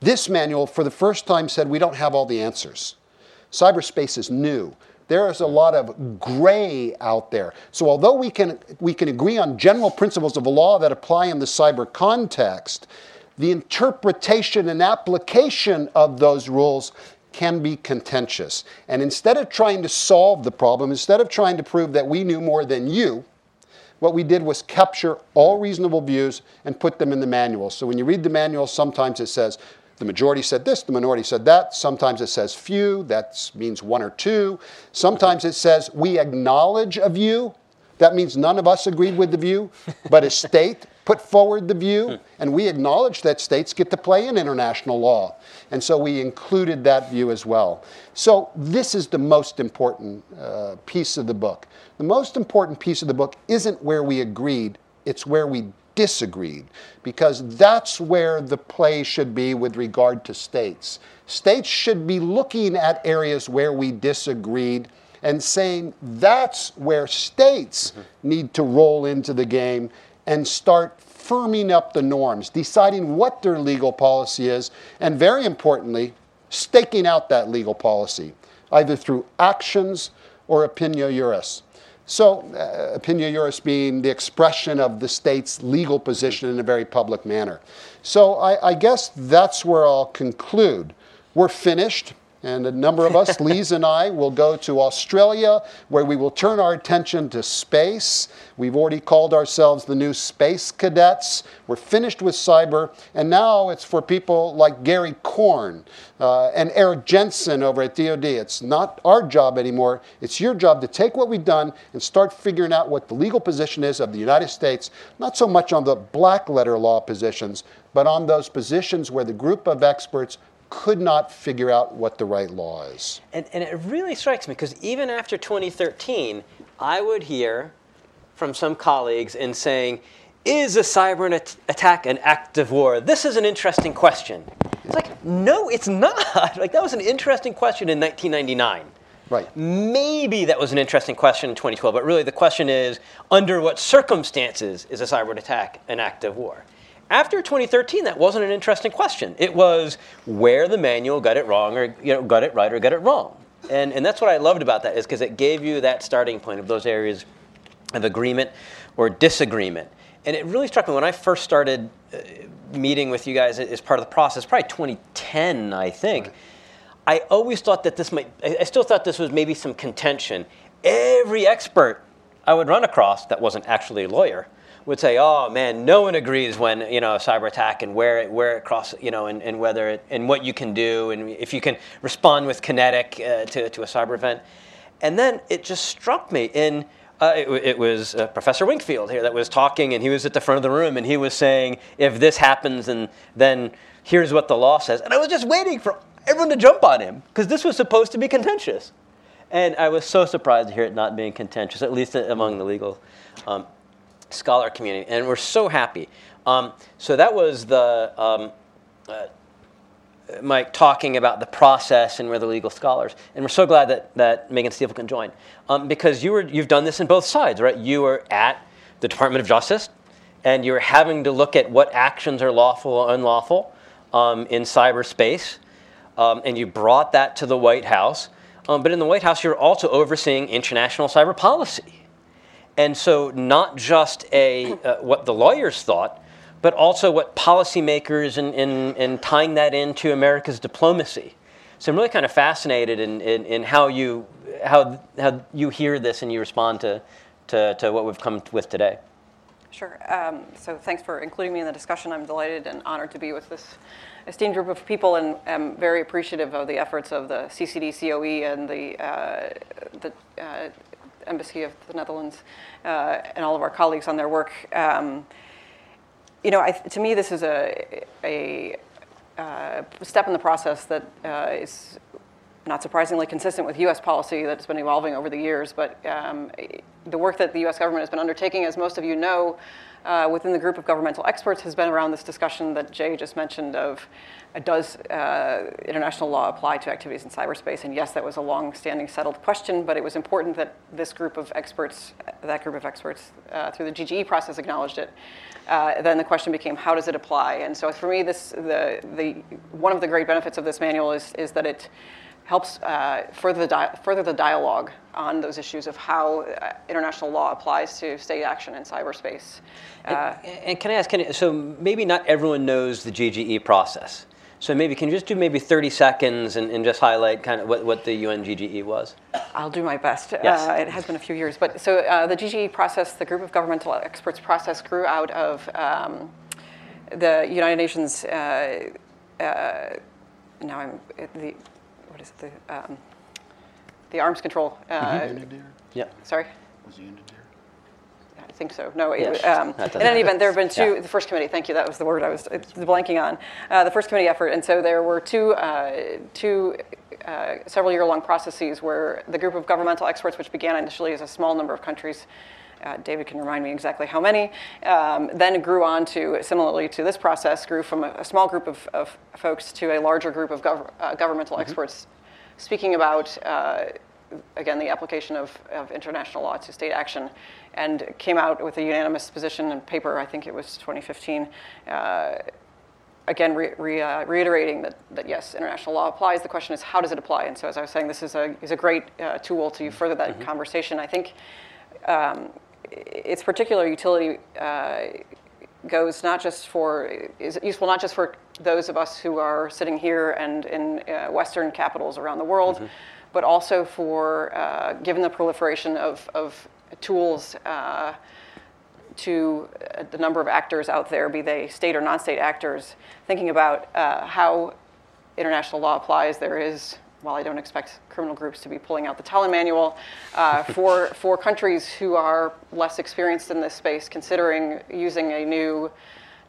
[SPEAKER 6] this manual for the first time said we don't have all the answers. Cyberspace is new. There is a lot of gray out there. So although we can, we can agree on general principles of law that apply in the cyber context, the interpretation and application of those rules can be contentious. And instead of trying to solve the problem, instead of trying to prove that we knew more than you, what we did was capture all reasonable views and put them in the manual. So when you read the manual, sometimes it says the majority said this, the minority said that. Sometimes it says few, that means one or two. Sometimes it says we acknowledge a view. That means none of us agreed with the view, but a state put forward the view, and we acknowledge that states get to play in international law. And so we included that view as well. So this is the most important uh, piece of the book. The most important piece of the book isn't where we agreed, it's where we disagreed, because that's where the play should be with regard to states. States should be looking at areas where we disagreed and saying that's where states mm-hmm. need to roll into the game and start firming up the norms, deciding what their legal policy is, and very importantly, staking out that legal policy, either through actions or opinio juris. So, uh, opinio juris being the expression of the state's legal position in a very public manner. So, I, I guess that's where I'll conclude. We're finished. And a number of us, Liis and I, will go to Australia where we will turn our attention to space. We've already called ourselves the new space cadets. We're finished with cyber. And now it's for people like Gary Corn uh, and Eric Jensen over at DoD. It's not our job anymore. It's your job to take what we've done and start figuring out what the legal position is of the United States, not so much on the black letter law positions, but on those positions where the group of experts could not figure out what the right law is.
[SPEAKER 5] And, and it really strikes me because even after 2013, I would hear from some colleagues in saying, is a cyber attack an act of war? This is an interesting question. It's like, no, it's not. like, that was an interesting question in 1999.
[SPEAKER 6] Right.
[SPEAKER 5] Maybe that was an interesting question in 2012, but really the question is under what circumstances is a cyber attack an act of war? After 2013, that wasn't an interesting question. It was where the manual got it wrong or you know, got it right or got it wrong. And, and that's what I loved about that is because it gave you that starting point of those areas of agreement or disagreement. And it really struck me when I first started uh, meeting with you guys as part of the process, probably 2010, I think. Right. I always thought that this might, I still thought this was maybe some contention. Every expert I would run across that wasn't actually a lawyer would say, "Oh man, no one agrees when you know a cyber attack and where it where it crosses, you know, and, and whether it and what you can do and if you can respond with kinetic uh, to to a cyber event." And then it just struck me in. Uh, it, it, was uh, Professor Wingfield here that was talking, and he was at the front of the room, and he was saying, "If this happens, and then here's what the law says." And I was just waiting for everyone to jump on him because this was supposed to be contentious, and I was so surprised to hear it not being contentious, at least among the legal um, scholar community, and we're so happy. Um, so that was the um, uh, Mike talking about the process and we're the legal scholars, and we're so glad that that Megan Stifel can join um, because you were you've done this in both sides, right? You were at the Department of Justice, and you're having to look at what actions are lawful or unlawful um, in cyberspace, um, and you brought that to the White House. Um, but in the White House, you're also overseeing international cyber policy. And so, not just a, uh, what the lawyers thought, but also what policymakers and, and, and tying that into America's diplomacy. So I'm really kind of fascinated in, in, in how you how how you hear this and you respond to to, to what we've come with today.
[SPEAKER 7] Sure. Um, so thanks for including me in the discussion. I'm delighted and honored to be with this esteemed group of people and am very appreciative of the efforts of the CCD COE and the, uh, the uh, Embassy of the Netherlands uh, and all of our colleagues on their work. Um, you know, I, to me, this is a, a, uh, step in the process that uh, is not surprisingly consistent with U.S. policy that's been evolving over the years. But um, the work that the U.S. government has been undertaking, as most of you know, uh, within the group of governmental experts, has been around this discussion that Jay just mentioned of uh, does uh, international law apply to activities in cyberspace? And yes, that was a long-standing settled question, but it was important that this group of experts, that group of experts, uh, through the GGE process, acknowledged it. Uh, then the question became, how does it apply? And so for me, this the the one of the great benefits of this manual is is that it helps uh, further, the di- further the dialogue on those issues of how uh, international law applies to state action in cyberspace. Uh,
[SPEAKER 5] and, and, can I ask, can, so maybe not everyone knows the GGE process. So maybe can you just do maybe 30 seconds and, and just highlight kind of what, what the UN GGE was?
[SPEAKER 7] I'll do my best.
[SPEAKER 5] Yes.
[SPEAKER 7] Uh, it has been a few years. But so uh, the GGE process, the group of governmental experts process grew out of um, the United Nations, uh, uh now I'm, the, what is it, the, um, the arms control. Uh,
[SPEAKER 6] Mm-hmm.
[SPEAKER 5] Yeah.
[SPEAKER 7] Sorry?
[SPEAKER 6] Was he in it there?
[SPEAKER 7] I think so. No, it,
[SPEAKER 5] Yes,
[SPEAKER 7] um,
[SPEAKER 5] that doesn't
[SPEAKER 7] in any
[SPEAKER 5] matter.
[SPEAKER 7] event, there have been two,
[SPEAKER 5] Yeah.
[SPEAKER 7] the first committee, thank you, that was the word I was uh, blanking on. Uh, the first committee effort, and so there were two, uh, two uh, several year-long processes where the group of governmental experts, which began initially as a small number of countries, uh, David can remind me exactly how many, um, then grew on to, similarly to this process, grew from a, a small group of, of, folks to a larger group of gov- uh, governmental experts speaking about, uh, again, the application of, of international law to state action, and came out with a unanimous position and paper, I think it was 2015, uh, again, re, re, uh, reiterating that, that yes, international law applies. The question is, how does it apply? And so, as I was saying, this is a, is a great uh, tool to further that conversation. I think um, its particular utility uh, goes not just for, is useful not just for those of us who are sitting here and in uh, Western capitals around the world, but also for, uh, given the proliferation of, of tools uh, to uh, the number of actors out there, be they state or non-state actors, thinking about uh, how international law applies. There is, while I don't expect criminal groups to be pulling out the Tallinn manual, uh, for, for countries who are less experienced in this space, considering using a new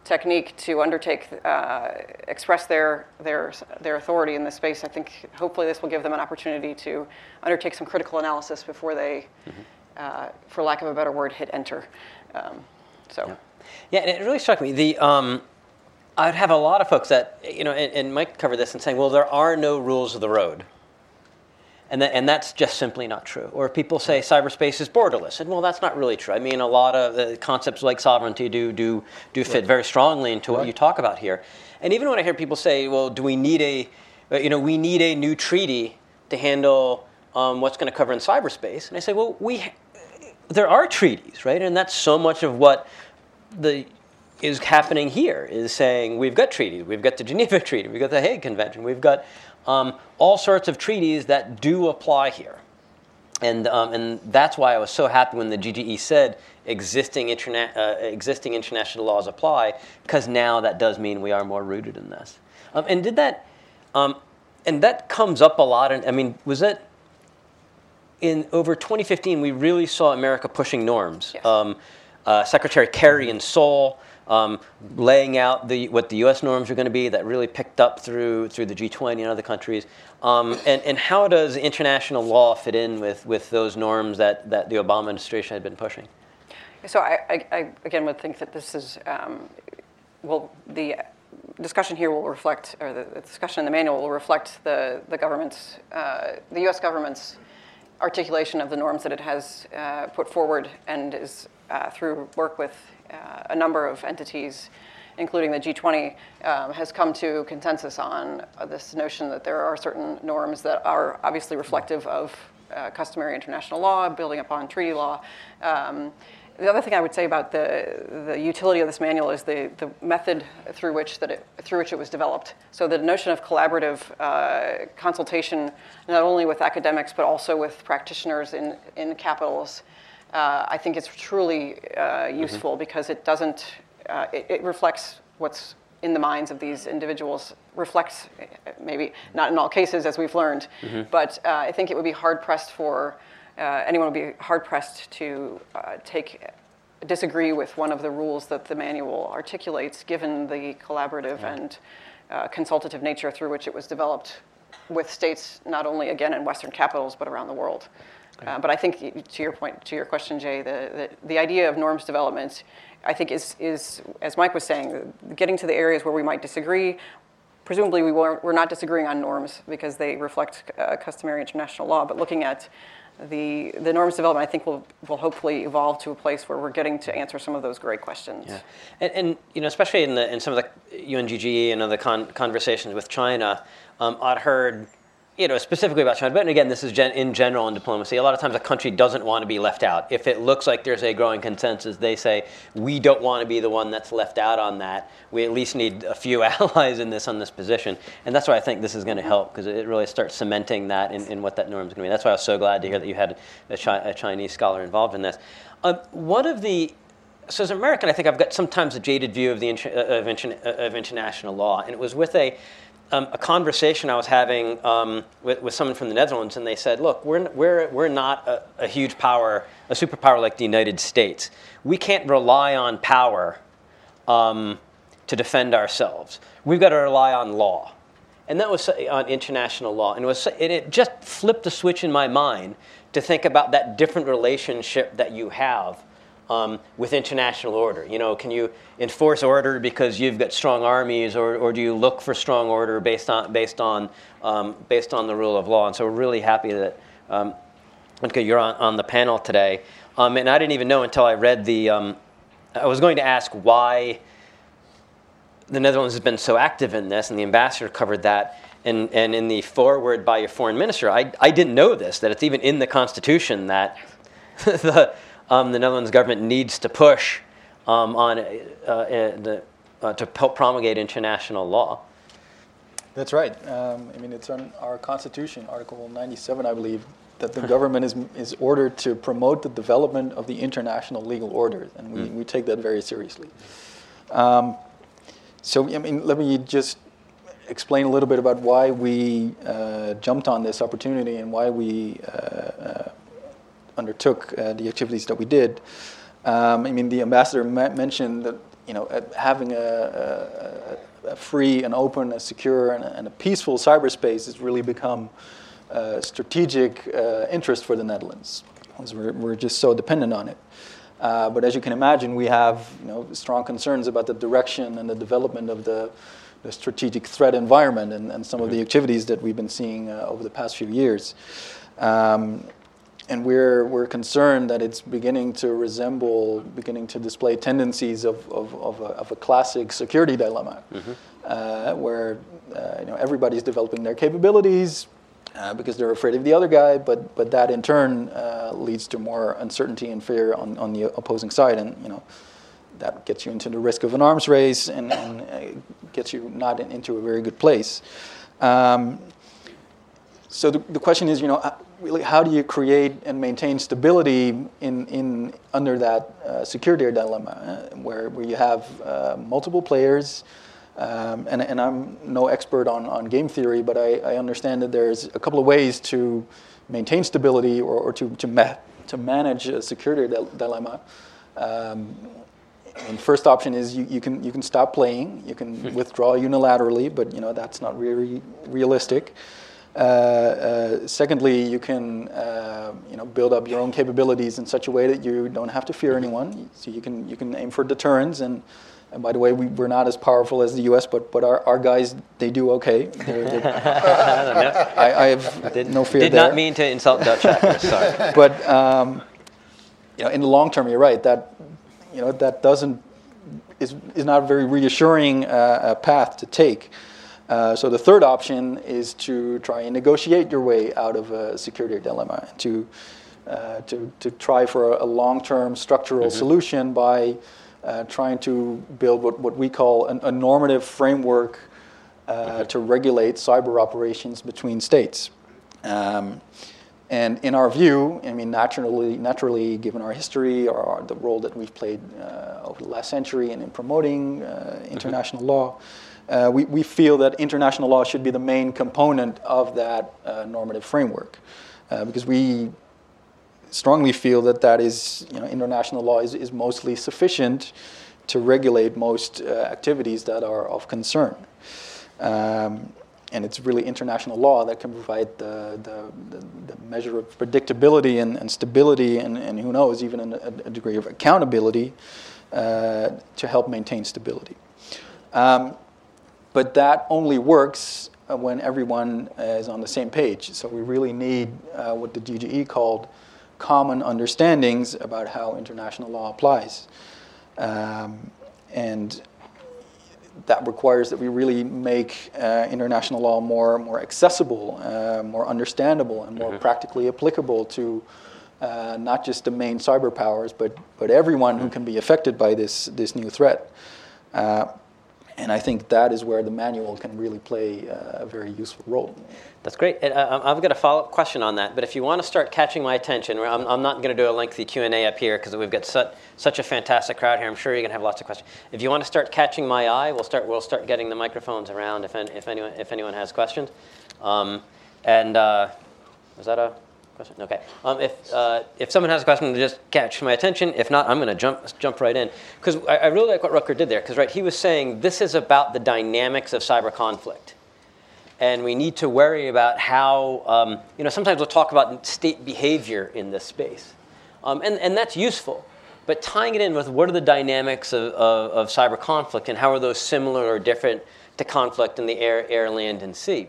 [SPEAKER 7] technique to undertake, uh, express their, their, their authority in this space, I think hopefully this will give them an opportunity to undertake some critical analysis before they, uh, for lack of a better word, hit enter. Um, so.
[SPEAKER 5] Yeah, and it really struck me. The um, I'd have a lot of folks that you know, and, and Mike covered this and saying, well, there are no rules of the road. And, that, and that's just simply not true. Or people say cyberspace is borderless, and well, that's not really true. I mean, a lot of the concepts like sovereignty do do do fit very strongly into what you talk about here. And even when I hear people say, well, do we need a, uh, you know, we need a new treaty to handle um, what's going to cover in cyberspace, and I say, well, we, there are treaties, right? And that's so much of what the is happening here is saying we've got treaties, we've got the Geneva Treaty, we've got the Hague Convention, we've got um, all sorts of treaties that do apply here. And, um, and that's why I was so happy when the GGE said existing, interna- uh, existing international laws apply, because now that does mean we are more rooted in this. Um, and did that, um, and that comes up a lot. And I mean, was that in over 2015? We really saw America pushing norms.
[SPEAKER 7] Yes.
[SPEAKER 5] Um, uh, Secretary Kerry in Seoul um, laying out the, what the U.S. norms are going to be that really picked up through through the G20 and other countries. Um, and, and how does international law fit in with, with those norms that, that the Obama administration had been pushing?
[SPEAKER 7] So I, I, I again would think that this is, um, well, the discussion here will reflect, or the, the discussion in the manual will reflect the, the government's, uh, the U.S. government's articulation of the norms that it has uh, put forward and is uh, through work with uh, a number of entities, including the G20, um, has come to consensus on uh, this notion that there are certain norms that are obviously reflective of uh, customary international law, building upon treaty law. Um, The other thing I would say about the, the utility of this manual is the, the method through which, that it, through which it was developed. So the notion of collaborative uh, consultation, not only with academics, but also with practitioners in, in capitals, uh, I think it's truly uh, useful because it doesn't, uh, it, it reflects what's in the minds of these individuals reflects, maybe not in all cases as we've learned, but uh, I think it would be hard pressed for uh, anyone would be hard pressed to uh, take disagree with one of the rules that the manual articulates, given the collaborative and uh, consultative nature through which it was developed with states not only again in Western capitals but around the world. Uh, but I think to your point, to your question, Jay, the, the, the idea of norms development, I think is, is, as Mike was saying, getting to the areas where we might disagree. Presumably, we weren't, we're not disagreeing on norms because they reflect uh, customary international law, but looking at the, the norms development, I think will, will hopefully evolve to a place where we're getting to answer some of those great questions.
[SPEAKER 5] Yeah. And, and you know, especially in the in some of the UNGGE and other con- conversations with China, um, I'd heard, you know, specifically about China. But again, this is gen- in general in diplomacy. A lot of times, a country doesn't want to be left out. If it looks like there's a growing consensus, they say we don't want to be the one that's left out on that. We at least need a few allies in this on this position, and that's why I think this is going to help because it really starts cementing that in, in what that norm is going to be. That's why I was so glad to hear that you had a, chi- a Chinese scholar involved in this. Um, one of the so as an American, I think I've got sometimes a jaded view of the inter- of, of international law, and it was with a um, a conversation I was having um, with, with someone from the Netherlands, and they said, "Look, we're we're we're not a, a huge power, a superpower like the United States. We can't rely on power um, to defend ourselves. We've got to rely on law." And that was on international law, and it was and it just flipped a switch in my mind to think about that different relationship that you have um, with international order. You know, can you enforce order because you've got strong armies, or, or do you look for strong order based on based on um, based on the rule of law? And so we're really happy that um, you're on, on the panel today. Um, and I didn't even know until I read the. um, I was going to ask why the Netherlands has been so active in this, and the ambassador covered that. And, and in the foreword by your foreign minister, I, I didn't know this, that it's even in the Constitution that the, um, the Netherlands government needs to push um, on uh, uh, the, uh, to help promulgate international law.
[SPEAKER 8] That's right. Um, I mean, it's on our constitution, Article 97, I believe, that the government is, is ordered to promote the development of the international legal order, and we, we take that very seriously. Um, so, I mean, let me just explain a little bit about why we uh, jumped on this opportunity and why we uh, uh, undertook uh, the activities that we did. Um, I mean, the ambassador ma- mentioned that you know uh, having a, a, a free and open, and secure, and a, and a peaceful cyberspace has really become a strategic uh, interest for the Netherlands, because we're, we're just so dependent on it. Uh, but as you can imagine, we have you know, strong concerns about the direction and the development of the, the strategic threat environment and, and some of the activities that we've been seeing uh, over the past few years. Um, and we're, we're concerned that it's beginning to resemble, beginning to display tendencies of, of, of, a, of a classic security dilemma, uh, where uh, you know, everybody's developing their capabilities, uh, because they're afraid of the other guy, but, but that in turn uh, leads to more uncertainty and fear on, on the opposing side. And you know, that gets you into the risk of an arms race and, and uh, gets you not in, into a very good place. Um, so the, the question is, you know, uh, really, how do you create and maintain stability in, in under that uh, security dilemma, uh, where, where you have uh, multiple players, um, and, and I'm no expert on, on game theory, but I, I understand that there's a couple of ways to maintain stability or, or to, to, ma- to manage a security dil- dilemma. Um, and first option is you, you, can, you can stop playing, you can withdraw unilaterally, but you know, that's not really realistic. Uh, uh, secondly, you can uh, you know, build up your own capabilities in such a way that you don't have to fear anyone. So you can, you can aim for deterrence and and by the way, we, we're not as powerful as the U.S., but but our, our guys they do okay. They're, they're, I, I have
[SPEAKER 5] Did,
[SPEAKER 8] no fear
[SPEAKER 5] did
[SPEAKER 8] there.
[SPEAKER 5] not mean to insult Dutch hackers. Sorry.
[SPEAKER 8] but um, you know, in the long term, you're right. That you know that doesn't is is not a very reassuring uh, uh, path to take. Uh, so the third option is to try and negotiate your way out of a security dilemma, to uh, to, to try for a, long-term structural solution by uh, trying to build what, what we call an, a normative framework uh, to regulate cyber operations between states. Um, and in our view, I mean, naturally, naturally, given our history or our, the role that we've played uh, over the last century and in promoting uh, international law, uh, we, we feel that international law should be the main component of that uh, normative framework, uh, because we strongly feel that that is, you know, international law is, is mostly sufficient to regulate most uh, activities that are of concern. Um, and it's really international law that can provide the, the, the, measure of predictability and, and stability, and, and who knows, even a, a degree of accountability uh, to help maintain stability. Um, but that only works uh, when everyone is on the same page. So we really need uh, what the GGE called common understandings about how international law applies. Um, and that requires that we really make uh, international law more, more accessible, uh, more understandable, and more practically applicable to uh, not just the main cyber powers, but, but everyone who can be affected by this, this new threat. And I think that is where the manual can really play uh, a very useful role.
[SPEAKER 5] That's great. Uh, I've got a follow-up question on that. But if you want to start catching my attention, I'm, not going to do a lengthy Q&A up here because we've got such, a fantastic crowd here. I'm sure you're going to have lots of questions. If you want to start catching my eye, we'll start, we'll start getting the microphones around if, if, anyone, if anyone has questions. Um, and uh, was that a question? Okay. Um, if, uh, if someone has a question, just catch my attention. If not, I'm going to jump, jump right in. Because I, I really like what Rutger did there. Because right, he was saying this is about the dynamics of cyber conflict and we need to worry about how, um, you know, sometimes we'll talk about state behavior in this space. Um, and, and that's useful. But tying it in with what are the dynamics of, of, of, cyber conflict and how are those similar or different to conflict in the air, air land, and sea?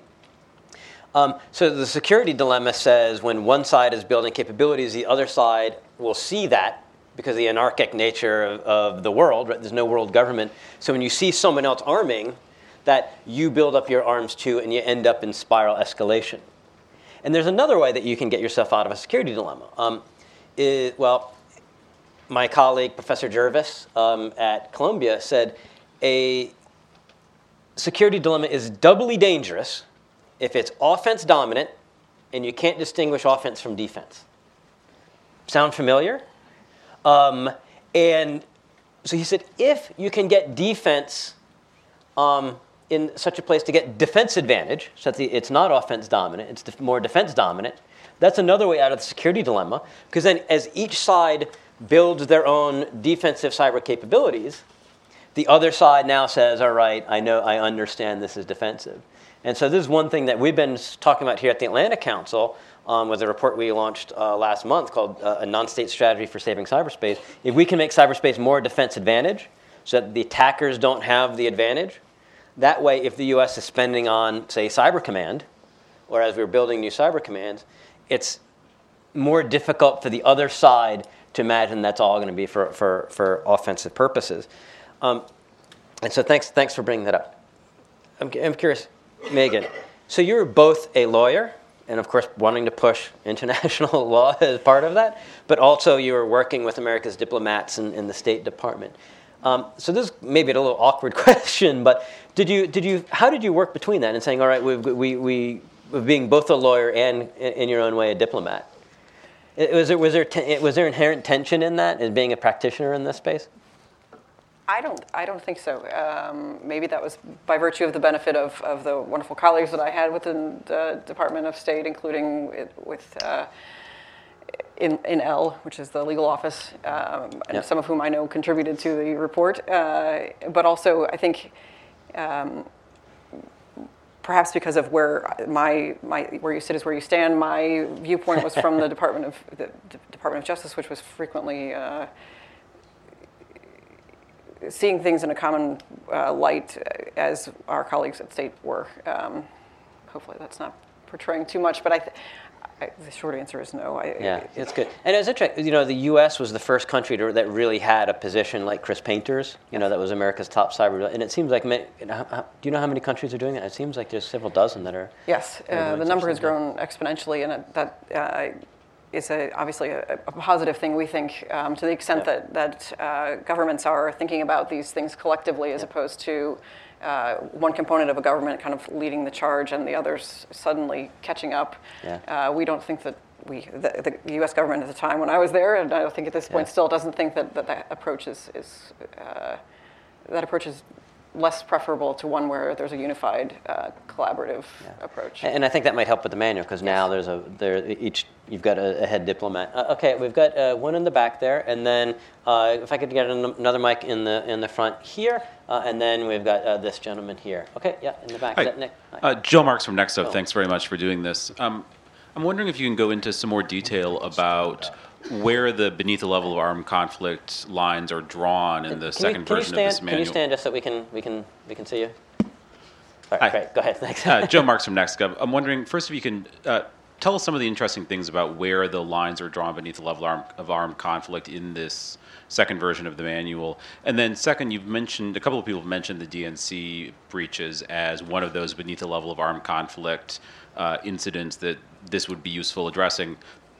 [SPEAKER 5] Um, so the security dilemma says when one side is building capabilities, the other side will see that because of the anarchic nature of, of the world, right? There's no world government. So when you see someone else arming, that you build up your arms too, and you end up in spiral escalation. And there's another way that you can get yourself out of a security dilemma. Um, well, my colleague, Professor Jervis um, at Columbia, said a security dilemma is doubly dangerous if it's offense dominant and you can't distinguish offense from defense. Sound familiar? Um, and so he said if you can get defense um, in such a place to get defense advantage, so that it's not offense dominant, it's def- more defense dominant, that's another way out of the security dilemma. Because then, as each side builds their own defensive cyber capabilities, the other side now says, all right, I know, I understand this is defensive. And so this is one thing that we've been talking about here at the Atlantic Council um, with a report we launched uh, last month called uh, A Non-State Strategy for Saving Cyberspace. If we can make cyberspace more defense advantage so that the attackers don't have the advantage, that way, if the US is spending on, say, Cyber Command, or as we're building new cyber commands, it's more difficult for the other side to imagine that's all going to be for, for, for offensive purposes. Um, and so thanks, thanks for bringing that up. I'm, I'm curious, Megan, so you're both a lawyer and of course wanting to push international law as part of that, but also you are working with America's diplomats in, in the State Department. Um, so this may be a little awkward question, but did you, did you, how did you work between that and saying, all right, we, we, we, being both a lawyer and in your own way a diplomat? Was there, was, there was there inherent tension in that as being a practitioner in this space?
[SPEAKER 7] I don't, I don't think so. Um, maybe that was by virtue of the benefit of, of the wonderful colleagues that I had within the Department of State, including with uh, in, in L, which is the legal office, um, and
[SPEAKER 5] Yep.
[SPEAKER 7] some of whom I know contributed to the report. Uh, but also, I think um, perhaps because of where my, my where you sit is where you stand. My viewpoint was from the Department of the D- Department of Justice, which was frequently uh, seeing things in a common uh, light uh, as our colleagues at state were. Um, hopefully, that's not portraying too much, but I. Th- I, the short answer is no. I,
[SPEAKER 5] Yeah, it's good. And it's interesting, you know, the U.S. was the first country to, that really had a position like Chris Painter's, you know, that was America's top cyber. And it seems like, ma- you know, how- do you know how many countries are doing that? It seems like there's several dozen that are.
[SPEAKER 7] Yes, uh, the number has grown exponentially, and it, that uh, is a, obviously a, a positive thing, we think, um, to the extent that, that uh, governments are thinking about these things collectively as opposed to uh, one component of a government kind of leading the charge and the others suddenly catching up.
[SPEAKER 5] Yeah.
[SPEAKER 7] Uh, we don't think that we, the, the U.S. government at the time when I was there, and I think at this point
[SPEAKER 5] Yeah.
[SPEAKER 7] still doesn't think that that, that approach is, is uh, that approach is less preferable to one where there's a unified, uh, collaborative approach.
[SPEAKER 5] And I think that might help with the manual because now there's a there each you've got a, a head diplomat. Uh, okay, we've got uh, one in the back there, and then uh, if I could get an, another mic in the in the front here, uh, and then we've got uh, this gentleman here. Okay, yeah, in the back.
[SPEAKER 9] Hi.
[SPEAKER 5] Is that Nick? Hi.
[SPEAKER 9] Uh, Joe Marks from NextGov.
[SPEAKER 5] Oh.
[SPEAKER 9] Thanks very much for doing this. Um, I'm wondering if you can go into some more detail about where the beneath the level of armed conflict lines are drawn in the
[SPEAKER 5] Can you-
[SPEAKER 9] second
[SPEAKER 5] can you
[SPEAKER 9] version
[SPEAKER 5] stand,
[SPEAKER 9] of this manual.
[SPEAKER 5] Can you stand just so we can we can we can see you? All right,
[SPEAKER 9] Hi.
[SPEAKER 5] great. Go ahead. Thanks.
[SPEAKER 9] uh, Joe Marks from NextGov. I'm wondering first if you can uh, tell us some of the interesting things about where the lines are drawn beneath the level of armed, of armed conflict in this second version of the manual. And then second, you've mentioned a couple of people have mentioned the DNC breaches as one of those beneath the level of armed conflict uh, incidents that this would be useful addressing.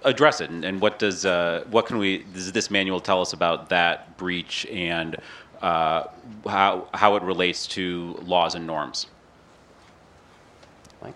[SPEAKER 9] Address it, and, and what does uh, what can we does this manual tell us about that breach and uh, how how it relates to laws and norms?
[SPEAKER 5] Mike?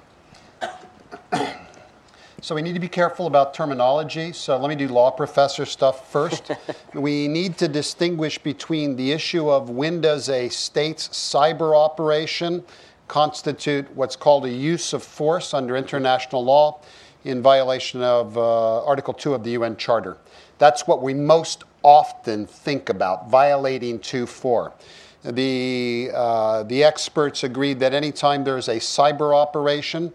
[SPEAKER 6] So we need to be careful about terminology. So let me do law professor stuff first. we need to distinguish between the issue of when does a state's cyber operation constitute what's called a use of force under international law in violation of uh, Article 2 of the UN Charter. That's what we most often think about, violating 2.4. The, uh, the experts agreed that anytime there's a cyber operation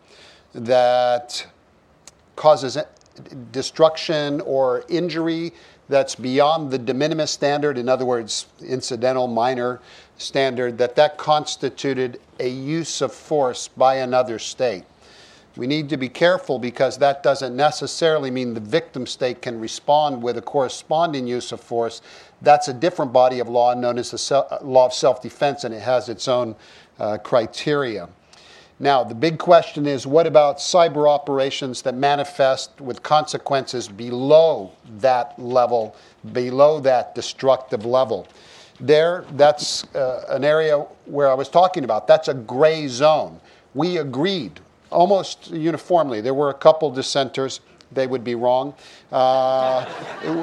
[SPEAKER 6] that causes destruction or injury that's beyond the de minimis standard, in other words, incidental, minor standard, that that constituted a use of force by another state. We need to be careful because that doesn't necessarily mean the victim state can respond with a corresponding use of force. That's a different body of law known as the law of self defense, and it has its own uh, criteria. Now, the big question is what about cyber operations that manifest with consequences below that level, below that destructive level? There, that's uh, an area where I was talking about. That's a gray zone. We agreed almost uniformly. There were a couple dissenters, they would be wrong. Uh,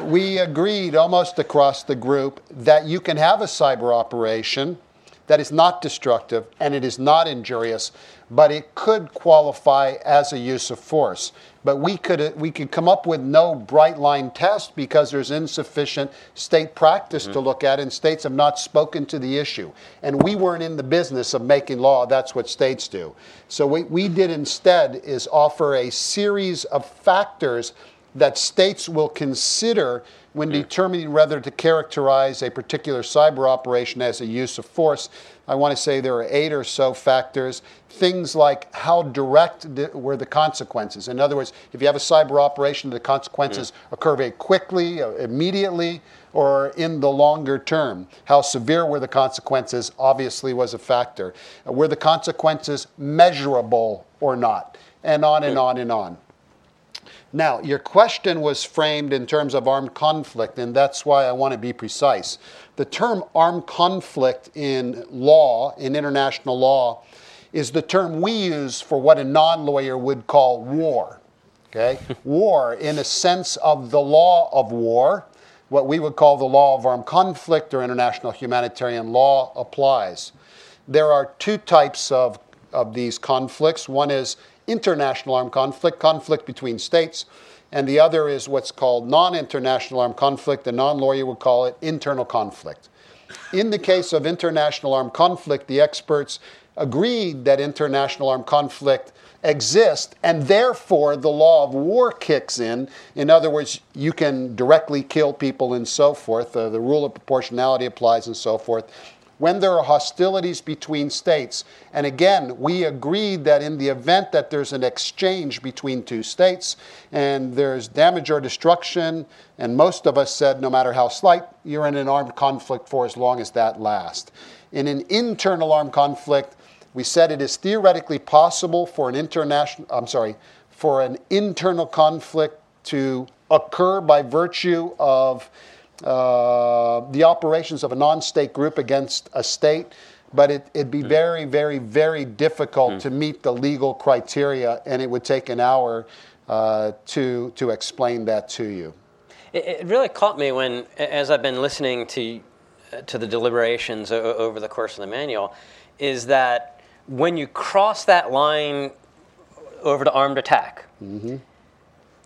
[SPEAKER 6] we agreed almost across the group that you can have a cyber operation that is not destructive and it is not injurious, but it could qualify as a use of force. But we could, uh, we could come up with no bright line test because there's insufficient state practice to mm-hmm. look at, and states have not spoken to the issue. And we weren't in the business of making law, that's what states do. So, what we did instead is offer a series of factors that states will consider when determining whether to characterize a particular cyber operation as a use of force. I want to say there are eight or so factors. Things like how direct were the consequences. In other words, if you have a cyber operation, the consequences occur very quickly, uh, immediately, or in the longer term. How severe were the consequences obviously was a factor. Were the consequences measurable or not? And on and on and on. Now, your question was framed in terms of armed conflict, and that's why I want to be precise. The term armed conflict in law, in international law, is the term we use for what a non lawyer would call war. Okay? war, in a sense of the law of war, what we would call the law of armed conflict or international humanitarian law applies. There are two types of, of these conflicts. One is international armed conflict, conflict between states, and the other is what's called non international armed conflict. The non lawyer would call it internal conflict. In the case of international armed conflict, the experts agreed that international armed conflict exists, and therefore the law of war kicks in. In other words, you can directly kill people and so forth. Uh, the rule of proportionality applies and so forth. When there are hostilities between states, and again, we agreed that in the event that there's an exchange between two states and there's damage or destruction, and most of us said no matter how slight, you're in an armed conflict for as long as that lasts. In an internal armed conflict, we said it is theoretically possible for an international, I'm sorry, for an internal conflict to occur by virtue of uh, the operations of a non-state group against a state, but it, it'd be very, very, very difficult to meet the legal criteria, and it would take an hour uh, to to explain that to you.
[SPEAKER 5] It, it really caught me when, as I've been listening to to the deliberations o- over the course of the manual, is that when you cross that line over to armed attack,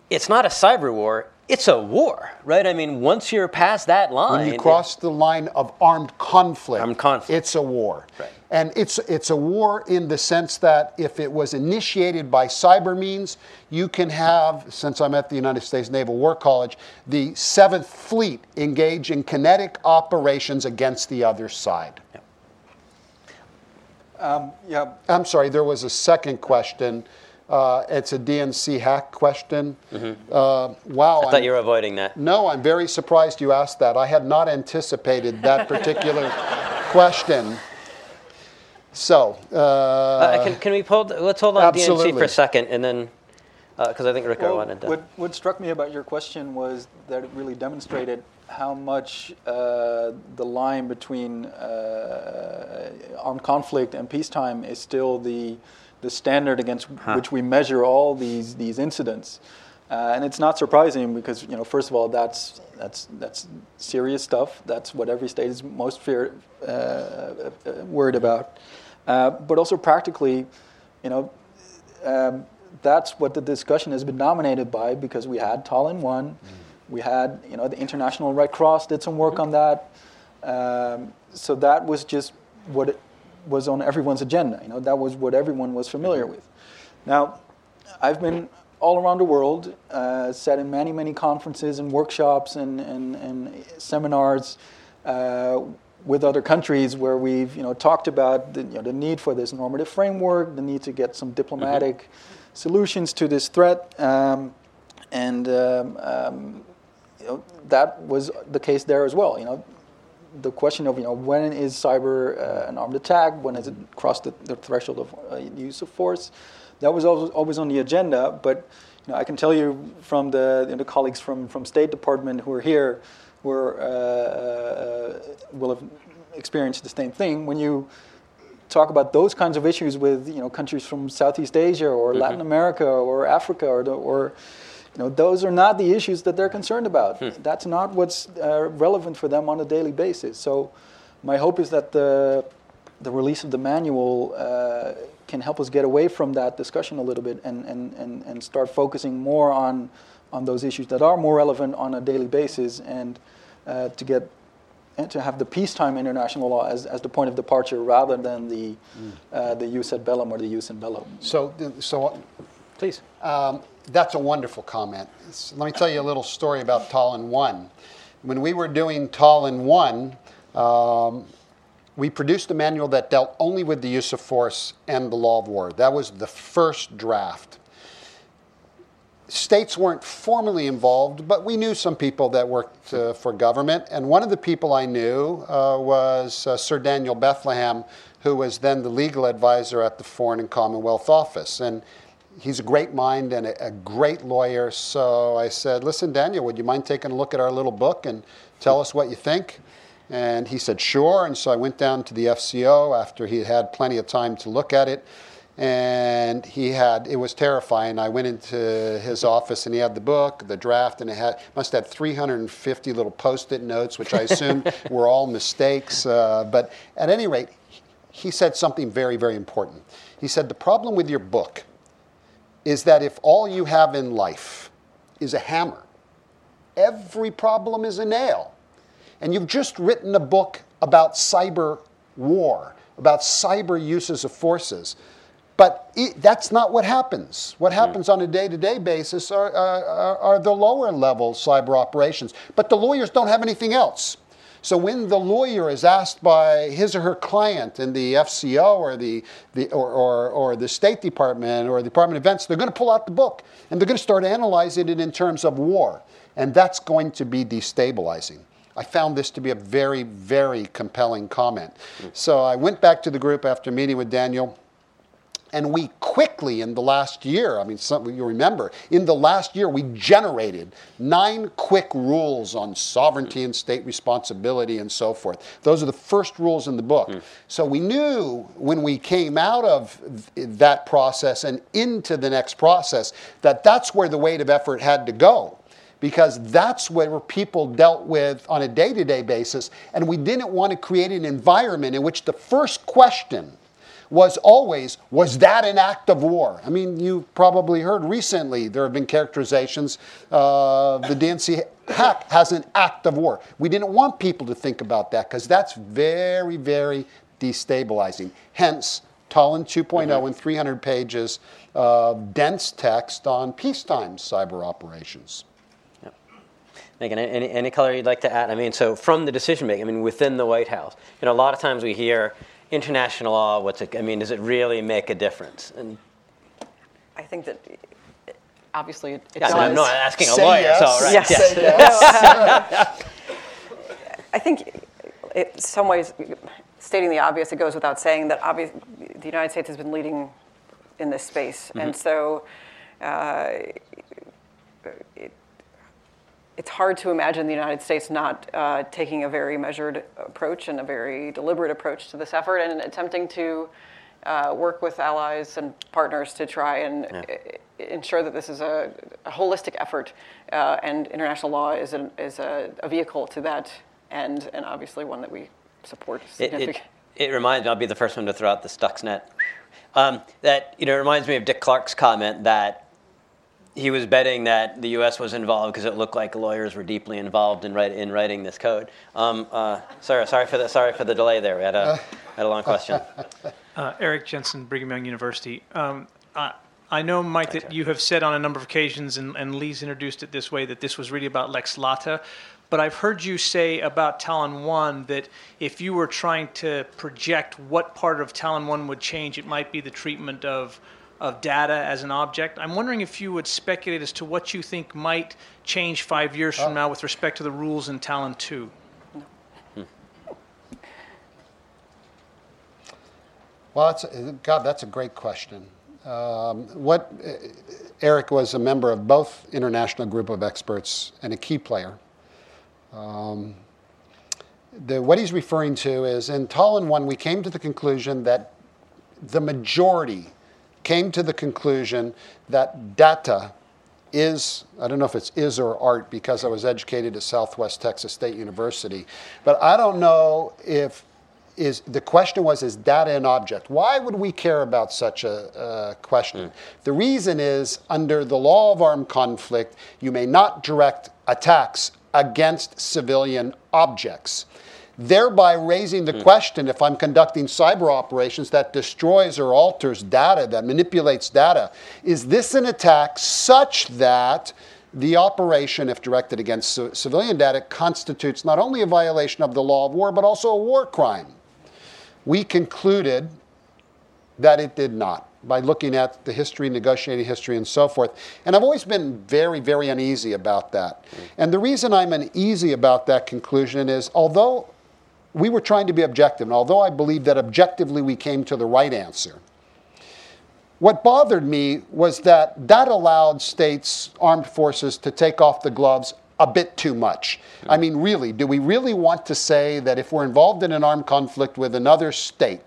[SPEAKER 5] it's not a cyber war; it's a war, right? I mean, once you're past that line,
[SPEAKER 6] When you cross the line of armed conflict,
[SPEAKER 5] Armed conflict.
[SPEAKER 6] it's a war.
[SPEAKER 5] Right.
[SPEAKER 6] And it's, it's a war in the sense that if it was initiated by cyber means, you can have, since I'm at the United States Naval War College, the 7th Fleet engage in kinetic operations against the other side.
[SPEAKER 8] Um, yeah,
[SPEAKER 6] I'm sorry, there was a second question. Uh, it's a DNC hack question. Uh, wow.
[SPEAKER 5] Mm-hmm. I thought
[SPEAKER 6] I'm-
[SPEAKER 5] you were avoiding that.
[SPEAKER 6] No, I'm very surprised you asked that. I had not anticipated that particular question. So, uh,
[SPEAKER 5] Uh, can, can we hold? Let's hold on DNC for a second, and then because I think Rico
[SPEAKER 8] Well,
[SPEAKER 5] wanted to.
[SPEAKER 8] What, what struck me about your question was that it really demonstrated how much uh, the line between uh, armed conflict and peacetime is still the, the standard against which we measure all these, these incidents. Uh, and it's not surprising because, you know, first of all, that's, that's, that's serious stuff. That's what every state is most fear, uh, uh, worried about. Uh, but also practically, you know, um, that's what the discussion has been dominated by because we had Tallinn 1, we had, you know, the International Red Cross did some work on that. Um, so that was just what it was on everyone's agenda. You know, that was what everyone was familiar with. Now, I've been all around the world, uh, sat in many, many conferences and workshops and, and, and seminars uh, with other countries where we've you know, talked about the, you know, the need for this normative framework, the need to get some diplomatic solutions to this threat. Um, and um, um, you know, that was the case there as well. You know, the question of you know when is cyber uh, an armed attack, when has it crossed the, the threshold of uh, use of force, that was always, always on the agenda. But you know, I can tell you from the, you know, the colleagues from, from State Department who are here, who are, uh, uh, will have experienced the same thing. When you talk about those kinds of issues with you know countries from Southeast Asia or Latin America or Africa or, the, or you know those are not the issues that they're concerned about. That's not what's uh, relevant for them on a daily basis. So my hope is that the the release of the manual uh, can help us get away from that discussion a little bit and, and, and, and start focusing more on on those issues that are more relevant on a daily basis and uh, to get and to have the peacetime international law as, as the point of departure rather than the uh, the jus ad bellum or the jus in bello.
[SPEAKER 6] so, so
[SPEAKER 5] Please.
[SPEAKER 6] Um, that's a wonderful comment. Let me tell you a little story about Tall Tallinn 1. When we were doing Tall Tallinn 1, um, we produced a manual that dealt only with the use of force and the law of war. That was the first draft. States weren't formally involved, but we knew some people that worked uh, for government. And one of the people I knew uh, was uh, Sir Daniel Bethlehem, who was then the legal advisor at the Foreign and Commonwealth Office. And he's a great mind and a, a great lawyer. So I said, Listen, Daniel, would you mind taking a look at our little book and tell us what you think? And he said, Sure. And so I went down to the FCO after he had had plenty of time to look at it. And he had, it was terrifying. I went into his office and he had the book, the draft, and it had, must have 350 little post it notes, which I assumed were all mistakes. Uh, but at any rate, he said something very, very important. He said, The problem with your book is that if all you have in life is a hammer, every problem is a nail. And you've just written a book about cyber war, about cyber uses of forces. But it, that's not what happens. What hmm. happens on a day to day basis are, are, are the lower level cyber operations. But the lawyers don't have anything else. So when the lawyer is asked by his or her client in the FCO or the, the or, or, or the State Department or the Department of Defense, they're going to pull out the book and they're going to start analyzing it in terms of war. And that's going to be destabilizing. I found this to be a very, very compelling comment. Mm. So I went back to the group after meeting with Daniel And we quickly, in the last year, I mean, some, you remember, in the last year, we generated nine quick rules on sovereignty and state responsibility and so forth. Those are the first rules in the book. Hmm. So we knew when we came out of th- that process and into the next process that that's where the weight of effort had to go because that's where people dealt with on a day to day basis. And we didn't want to create an environment in which the first question was always, was that an act of war? I mean, you probably heard recently there have been characterizations uh, the DNC hack has an act of war. We didn't want people to think about that because that's very, very destabilizing. Hence, Tallinn 2.0 and 300 pages of dense text on peacetime cyber operations.
[SPEAKER 5] Megan, any, any color you'd like to add? I mean, so from the decision making, I mean, within the White House, you know, a lot of times we hear international law. What's it? I mean, does it really make a difference? And
[SPEAKER 7] I think that obviously it, it
[SPEAKER 5] yeah,
[SPEAKER 7] does.
[SPEAKER 5] I'm not asking a
[SPEAKER 6] Say
[SPEAKER 5] lawyer,
[SPEAKER 6] yes.
[SPEAKER 5] so right?
[SPEAKER 7] Yes.
[SPEAKER 5] yes.
[SPEAKER 6] Say yes.
[SPEAKER 7] I think in some ways, stating the obvious, it goes without saying that obvious, the United States has been leading in this space. And so uh, it, it's hard to imagine the United States not uh, taking a very measured approach and a very deliberate approach to this effort and attempting to uh, work with allies and partners to try and i- ensure that this is a, a holistic effort uh, and international law is, an, is a, a vehicle to that end and obviously one that we support
[SPEAKER 5] It, it, it reminds me, I'll be the first one to throw out the Stuxnet. Um, that, you know, it reminds me of Dick Clarke's comment that he was betting that the U.S. was involved because it looked like lawyers were deeply involved in, write, in writing this code. Um, uh, sorry, sorry for the sorry for the delay there. We had a had a long question.
[SPEAKER 10] Uh, Eric Jensen, Brigham Young University. Um, I, I know, Mike, that you have said on a number of occasions, and, and Liis introduced it this way, that this was really about Lex Lata. But I've heard you say about Tallinn 1 that if you were trying to project what part of Tallinn 1 would change, it might be the treatment of, of data as an object. I'm wondering if you would speculate as to what you think might change five years from now with respect to the rules in Tallinn 2.
[SPEAKER 6] Well, that's, God, that's a great question. Um, what Eric was a member of both international group of experts and a key player. Um, the, what he's referring to is in Tallinn 1, we came to the conclusion that the majority came to the conclusion that data is, I don't know if it's is or art because I was educated at Southwest Texas State University, but I don't know if is the question was is data an object? Why would we care about such a, question? The reason is under the law of armed conflict you may not direct attacks against civilian objects thereby raising the hmm. question if i'm conducting cyber operations that destroys or alters data that manipulates data is this an attack such that the operation, if directed against ci- civilian data, constitutes not only a violation of the law of war, but also a war crime we concluded that it did not by looking at the history, negotiating history, and so forth. And I've always been very, very uneasy about that. Hmm. And the reason I'm uneasy about that conclusion is although we were trying to be objective, and although I believe that objectively we came to the right answer, what bothered me was that that allowed states, armed forces, to take off the gloves a bit too much. I mean, really, do we really want to say that if we're involved in an armed conflict with another state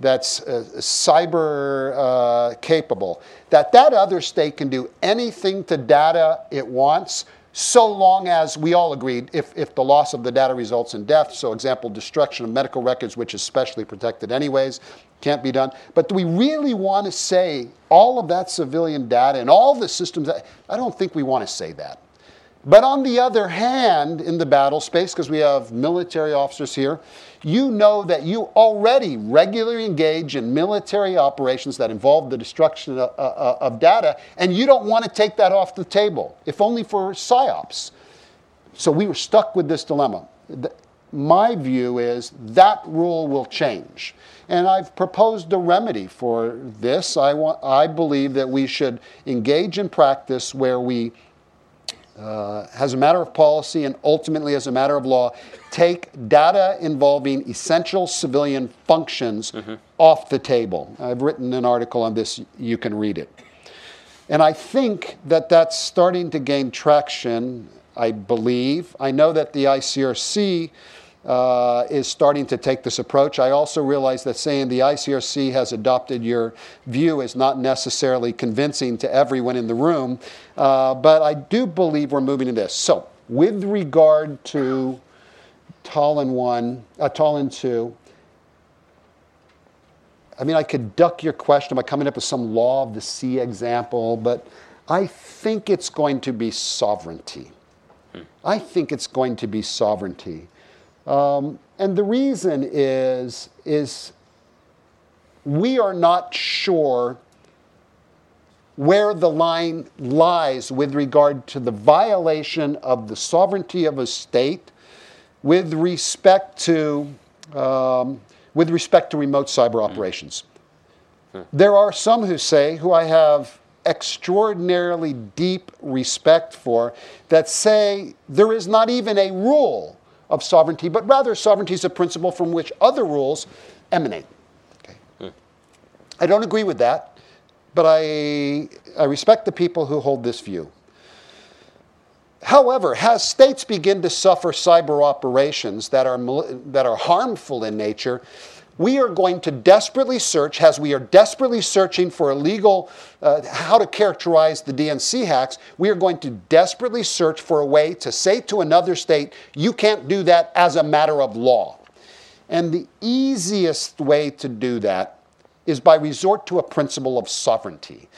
[SPEAKER 6] that's uh, cyber uh, capable, that that other state can do anything to data it wants? So long as we all agreed, if, if the loss of the data results in death, so example, destruction of medical records, which is specially protected anyways, can't be done. But do we really want to say all of that civilian data and all the systems? I don't think we want to say that. But on the other hand, in the battle space, because we have military officers here, you know that you already regularly engage in military operations that involve the destruction of, uh, of data, and you don't want to take that off the table, if only for psyops. So we were stuck with this dilemma. Th- My view is that rule will change. And I've proposed a remedy for this. I, want, I believe that we should engage in practice where we uh, as a matter of policy and ultimately as a matter of law, take data involving essential civilian functions off the table. I've written an article on this, you can read it. And I think that that's starting to gain traction, I believe. I know that the ICRC uh, is starting to take this approach. I also realize that saying the ICRC has adopted your view is not necessarily convincing to everyone in the room, uh, but I do believe we're moving to this. So, with regard to Tallinn 1, uh, Tallinn 2, I mean, I could duck your question by coming up with some law of the sea example, but I think it's going to be sovereignty. I think it's going to be sovereignty. Um, and the reason is, is we are not sure where the line lies with regard to the violation of the sovereignty of a state with respect to, um, with respect to remote cyber operations. There are some who say, who I have extraordinarily deep respect for, that say there is not even a rule of sovereignty, but rather sovereignty is a principle from which other rules emanate. Okay. Hmm. I don't agree with that, but I, I respect the people who hold this view. However, as states begin to suffer cyber operations that are, that are harmful in nature, we are going to desperately search, as we are desperately searching for illegal, uh, how to characterize the DNC hacks, we are going to desperately search for a way to say to another state, you can't do that as a matter of law. And the easiest way to do that is by resort to a principle of sovereignty.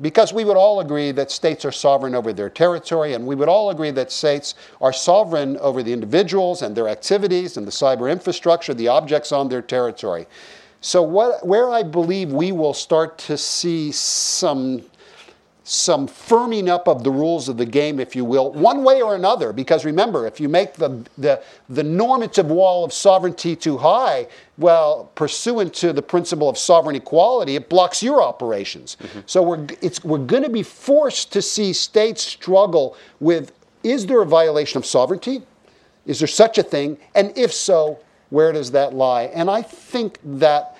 [SPEAKER 6] Because we would all agree that states are sovereign over their territory, and we would all agree that states are sovereign over the individuals and their activities and the cyber infrastructure, the objects on their territory. So, what, where I believe we will start to see some some firming up of the rules of the game, if you will, one way or another. Because remember, if you make the, the, the normative wall of sovereignty too high, well, pursuant to the principle of sovereign equality, it blocks your operations. Mm-hmm. So we're, it's, we're going to be forced to see states struggle with is there a violation of sovereignty? Is there such a thing? And if so, where does that lie? And I think that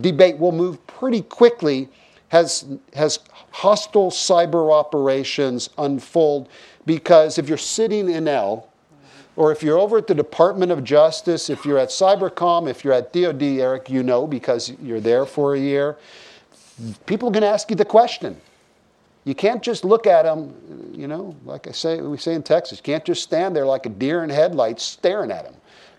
[SPEAKER 6] debate will move pretty quickly as, as hostile cyber operations unfold because if you're sitting in L, or if you're over at the Department of Justice, if you're at Cybercom, if you're at DoD, Eric, you know because you're there for a year, people are going to ask you the question. You can't just look at them, you know, like I say, we say in Texas, you can't just stand there like a deer in headlights staring at them.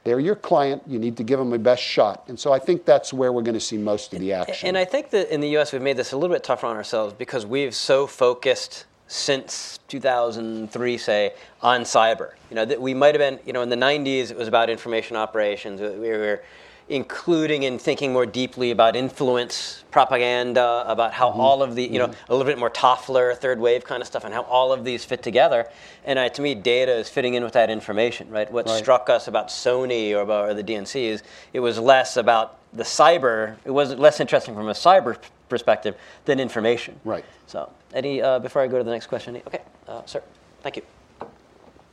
[SPEAKER 6] They're your client. You need to give them the best shot. And so I think that's where we're going to see most of the action.
[SPEAKER 5] And I think that in the U.S. we've made this a little bit tougher on ourselves because we've so focused since 2003, say, on cyber. You know, that we might have been, you know, in the 90s it was about information operations. We were including and thinking more deeply about influence propaganda, about how all of the, you know, a little bit more Toffler, third wave kind of stuff, and how all of these fit together. And uh, to me, data is fitting in with that information, right? What
[SPEAKER 6] Right.
[SPEAKER 5] struck us about Sony or about or the DNC is it was less about the cyber, it was less interesting from a cyber perspective than information.
[SPEAKER 6] Right.
[SPEAKER 5] So, any, uh, before I go to the next question, okay, uh, sir, thank you.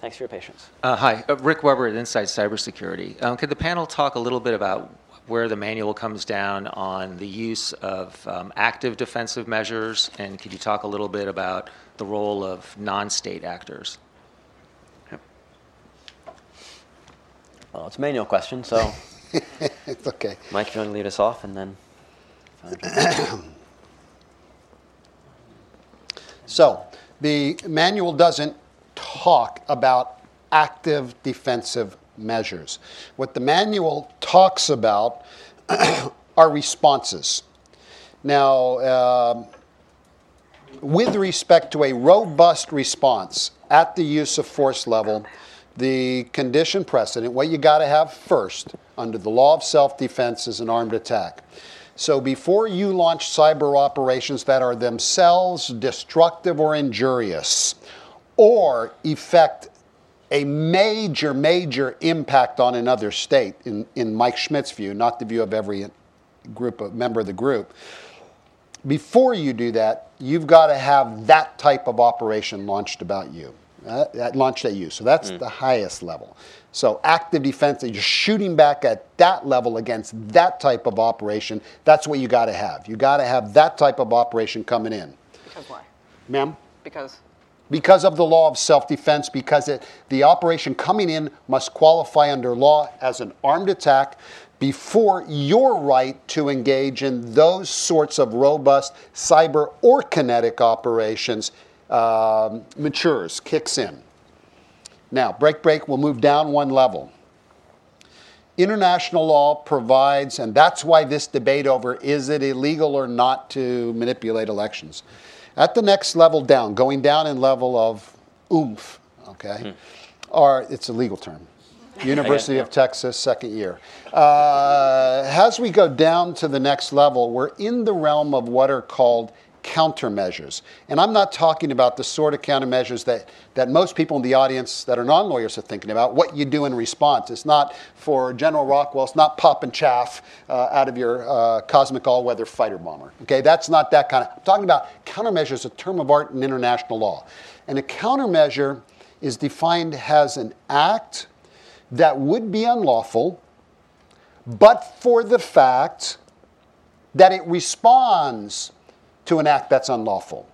[SPEAKER 5] Thanks for your patience.
[SPEAKER 11] Uh, Hi, uh, Rick Weber at Insight Cybersecurity. Um, Could the panel talk a little bit about where the manual comes down on the use of um, active defensive measures? And could you talk a little bit about the role of non-state actors?
[SPEAKER 5] Well, it's a manual question, so
[SPEAKER 6] it's okay.
[SPEAKER 5] Mike, if you want to lead us off, and then.
[SPEAKER 6] So the manual doesn't talk about active defensive measures. What the manual talks about are responses. Now, um with respect to a robust response at the use of force level, the condition precedent, what you got to have first under the law of self defense is an armed attack. So before you launch cyber operations that are themselves destructive or injurious, or effect a major, major impact on another state, in, in Mike Schmitt's view, not the view of every group of member of the group, before you do that, you've got to have that type of operation launched about you, uh, that launched at you. So that's the highest level. So active defense, you're shooting back at that level against that type of operation. That's what you got to have. You got to have that type of operation coming in,
[SPEAKER 7] Because why?
[SPEAKER 6] ma'am.
[SPEAKER 7] Because
[SPEAKER 6] Because of the law of self-defense, because it, the operation coming in must qualify under law as an armed attack before your right to engage in those sorts of robust cyber or kinetic operations um, matures, kicks in. Now, break, break, we'll move down one level. International law provides, and that's why this debate over is it illegal or not to manipulate elections. At the next level down, going down in level of oomph, okay, or it's a legal term. University of Texas, second year. Uh, as we go down to the next level, we're in the realm of what are called countermeasures. And I'm not talking about the sort of countermeasures that, that most people in the audience that are non lawyers are thinking about, what you do in response. It's not for General Rockwell, it's not pop and chaff uh, out of your uh, cosmic all weather fighter bomber. Okay, that's not that kind of. I'm talking about countermeasures, a term of art in international law. And a countermeasure is defined as an act that would be unlawful, but for the fact that it responds to an act that's unlawful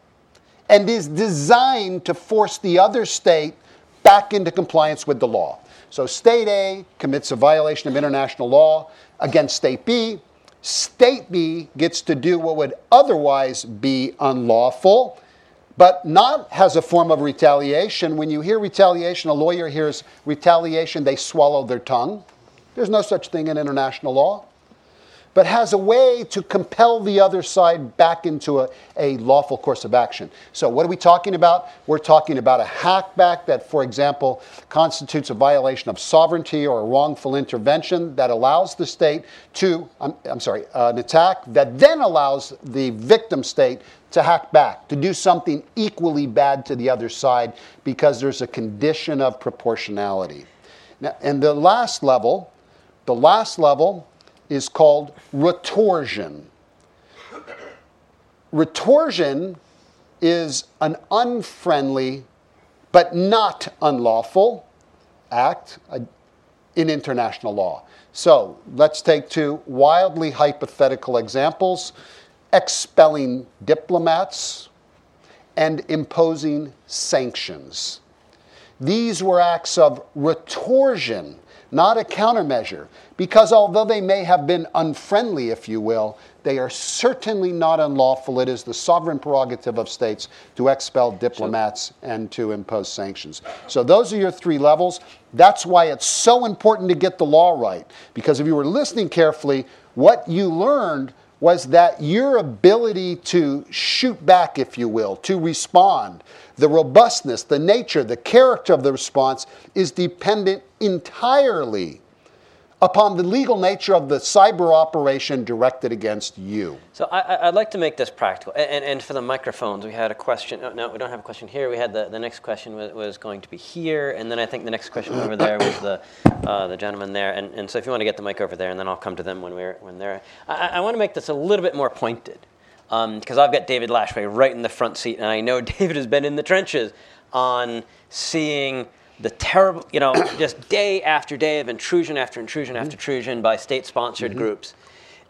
[SPEAKER 6] and is designed to force the other state back into compliance with the law. So, state A commits a violation of international law against state B. State B gets to do what would otherwise be unlawful, but not as a form of retaliation. When you hear retaliation, a lawyer hears retaliation, they swallow their tongue. There's no such thing in international law but has a way to compel the other side back into a, a lawful course of action. So, what are we talking about? We're talking about a hackback that, for example, constitutes a violation of sovereignty or a wrongful intervention that allows the state to, I'm, I'm sorry, uh, an attack that then allows the victim state to hack back, to do something equally bad to the other side because there's a condition of proportionality. Now, and the last level, the last level is called retorsion. Retorsion is an unfriendly but not unlawful act uh, in international law. So let's take two wildly hypothetical examples expelling diplomats and imposing sanctions. These were acts of retorsion, not a countermeasure, because although they may have been unfriendly, if you will, they are certainly not unlawful. It is the sovereign prerogative of states to expel diplomats and to impose sanctions. So, those are your three levels. That's why it's so important to get the law right, because if you were listening carefully, what you learned was that your ability to shoot back, if you will, to respond, the robustness, the nature, the character of the response is dependent entirely upon the legal nature of the cyber operation directed against you.
[SPEAKER 5] So I, would like to make this practical. And, and, for the microphones, we had a question. No, no, we don't have a question here. We had the, the next question was, was, going to be here. And then I think the next question over there was the, uh, the gentleman there. And, and so if you want to get the mic over there, and then I'll come to them when, we're, when they're. I, I want to make this a little bit more pointed. Because um, I've got David Lashway right in the front seat. And I know David has been in the trenches on seeing the terrible, you know, just day after day of intrusion after intrusion mm-hmm. after intrusion by state-sponsored mm-hmm. groups.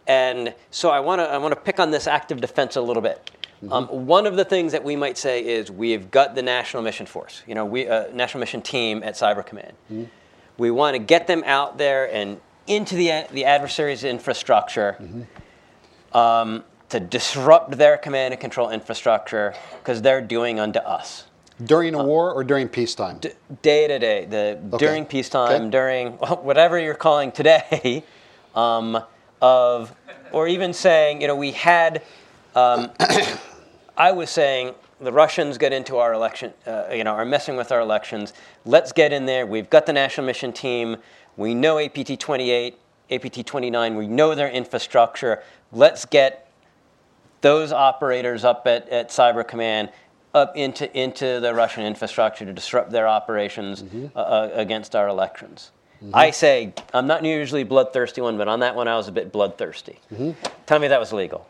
[SPEAKER 5] And so I want to I want to pick on this active defense a little bit. Mm-hmm. Um, one of the things that we might say is we've got the National Mission Force, you know, we uh, National Mission Team at Cyber Command. Mm-hmm. We want to get them out there and into the the adversary's infrastructure. Mm-hmm. Um, to disrupt their command and control infrastructure because they're doing unto us.
[SPEAKER 6] During a uh, war or during peacetime? D-
[SPEAKER 5] day to day. The okay. during peacetime, okay. during whatever you're calling today, um, of or even saying, you know, we had. Um, I was saying the Russians get into our election, uh, you know, are messing with our elections. Let's get in there. We've got the national mission team. We know APT 28, APT 29. We know their infrastructure. Let's get those operators up at, at Cyber Command up into, into the Russian infrastructure to disrupt their operations mm-hmm. uh, uh, against our elections. Mm-hmm. I say, I'm not usually bloodthirsty one, but on that one I was a bit bloodthirsty. Mm-hmm. Tell me that was legal.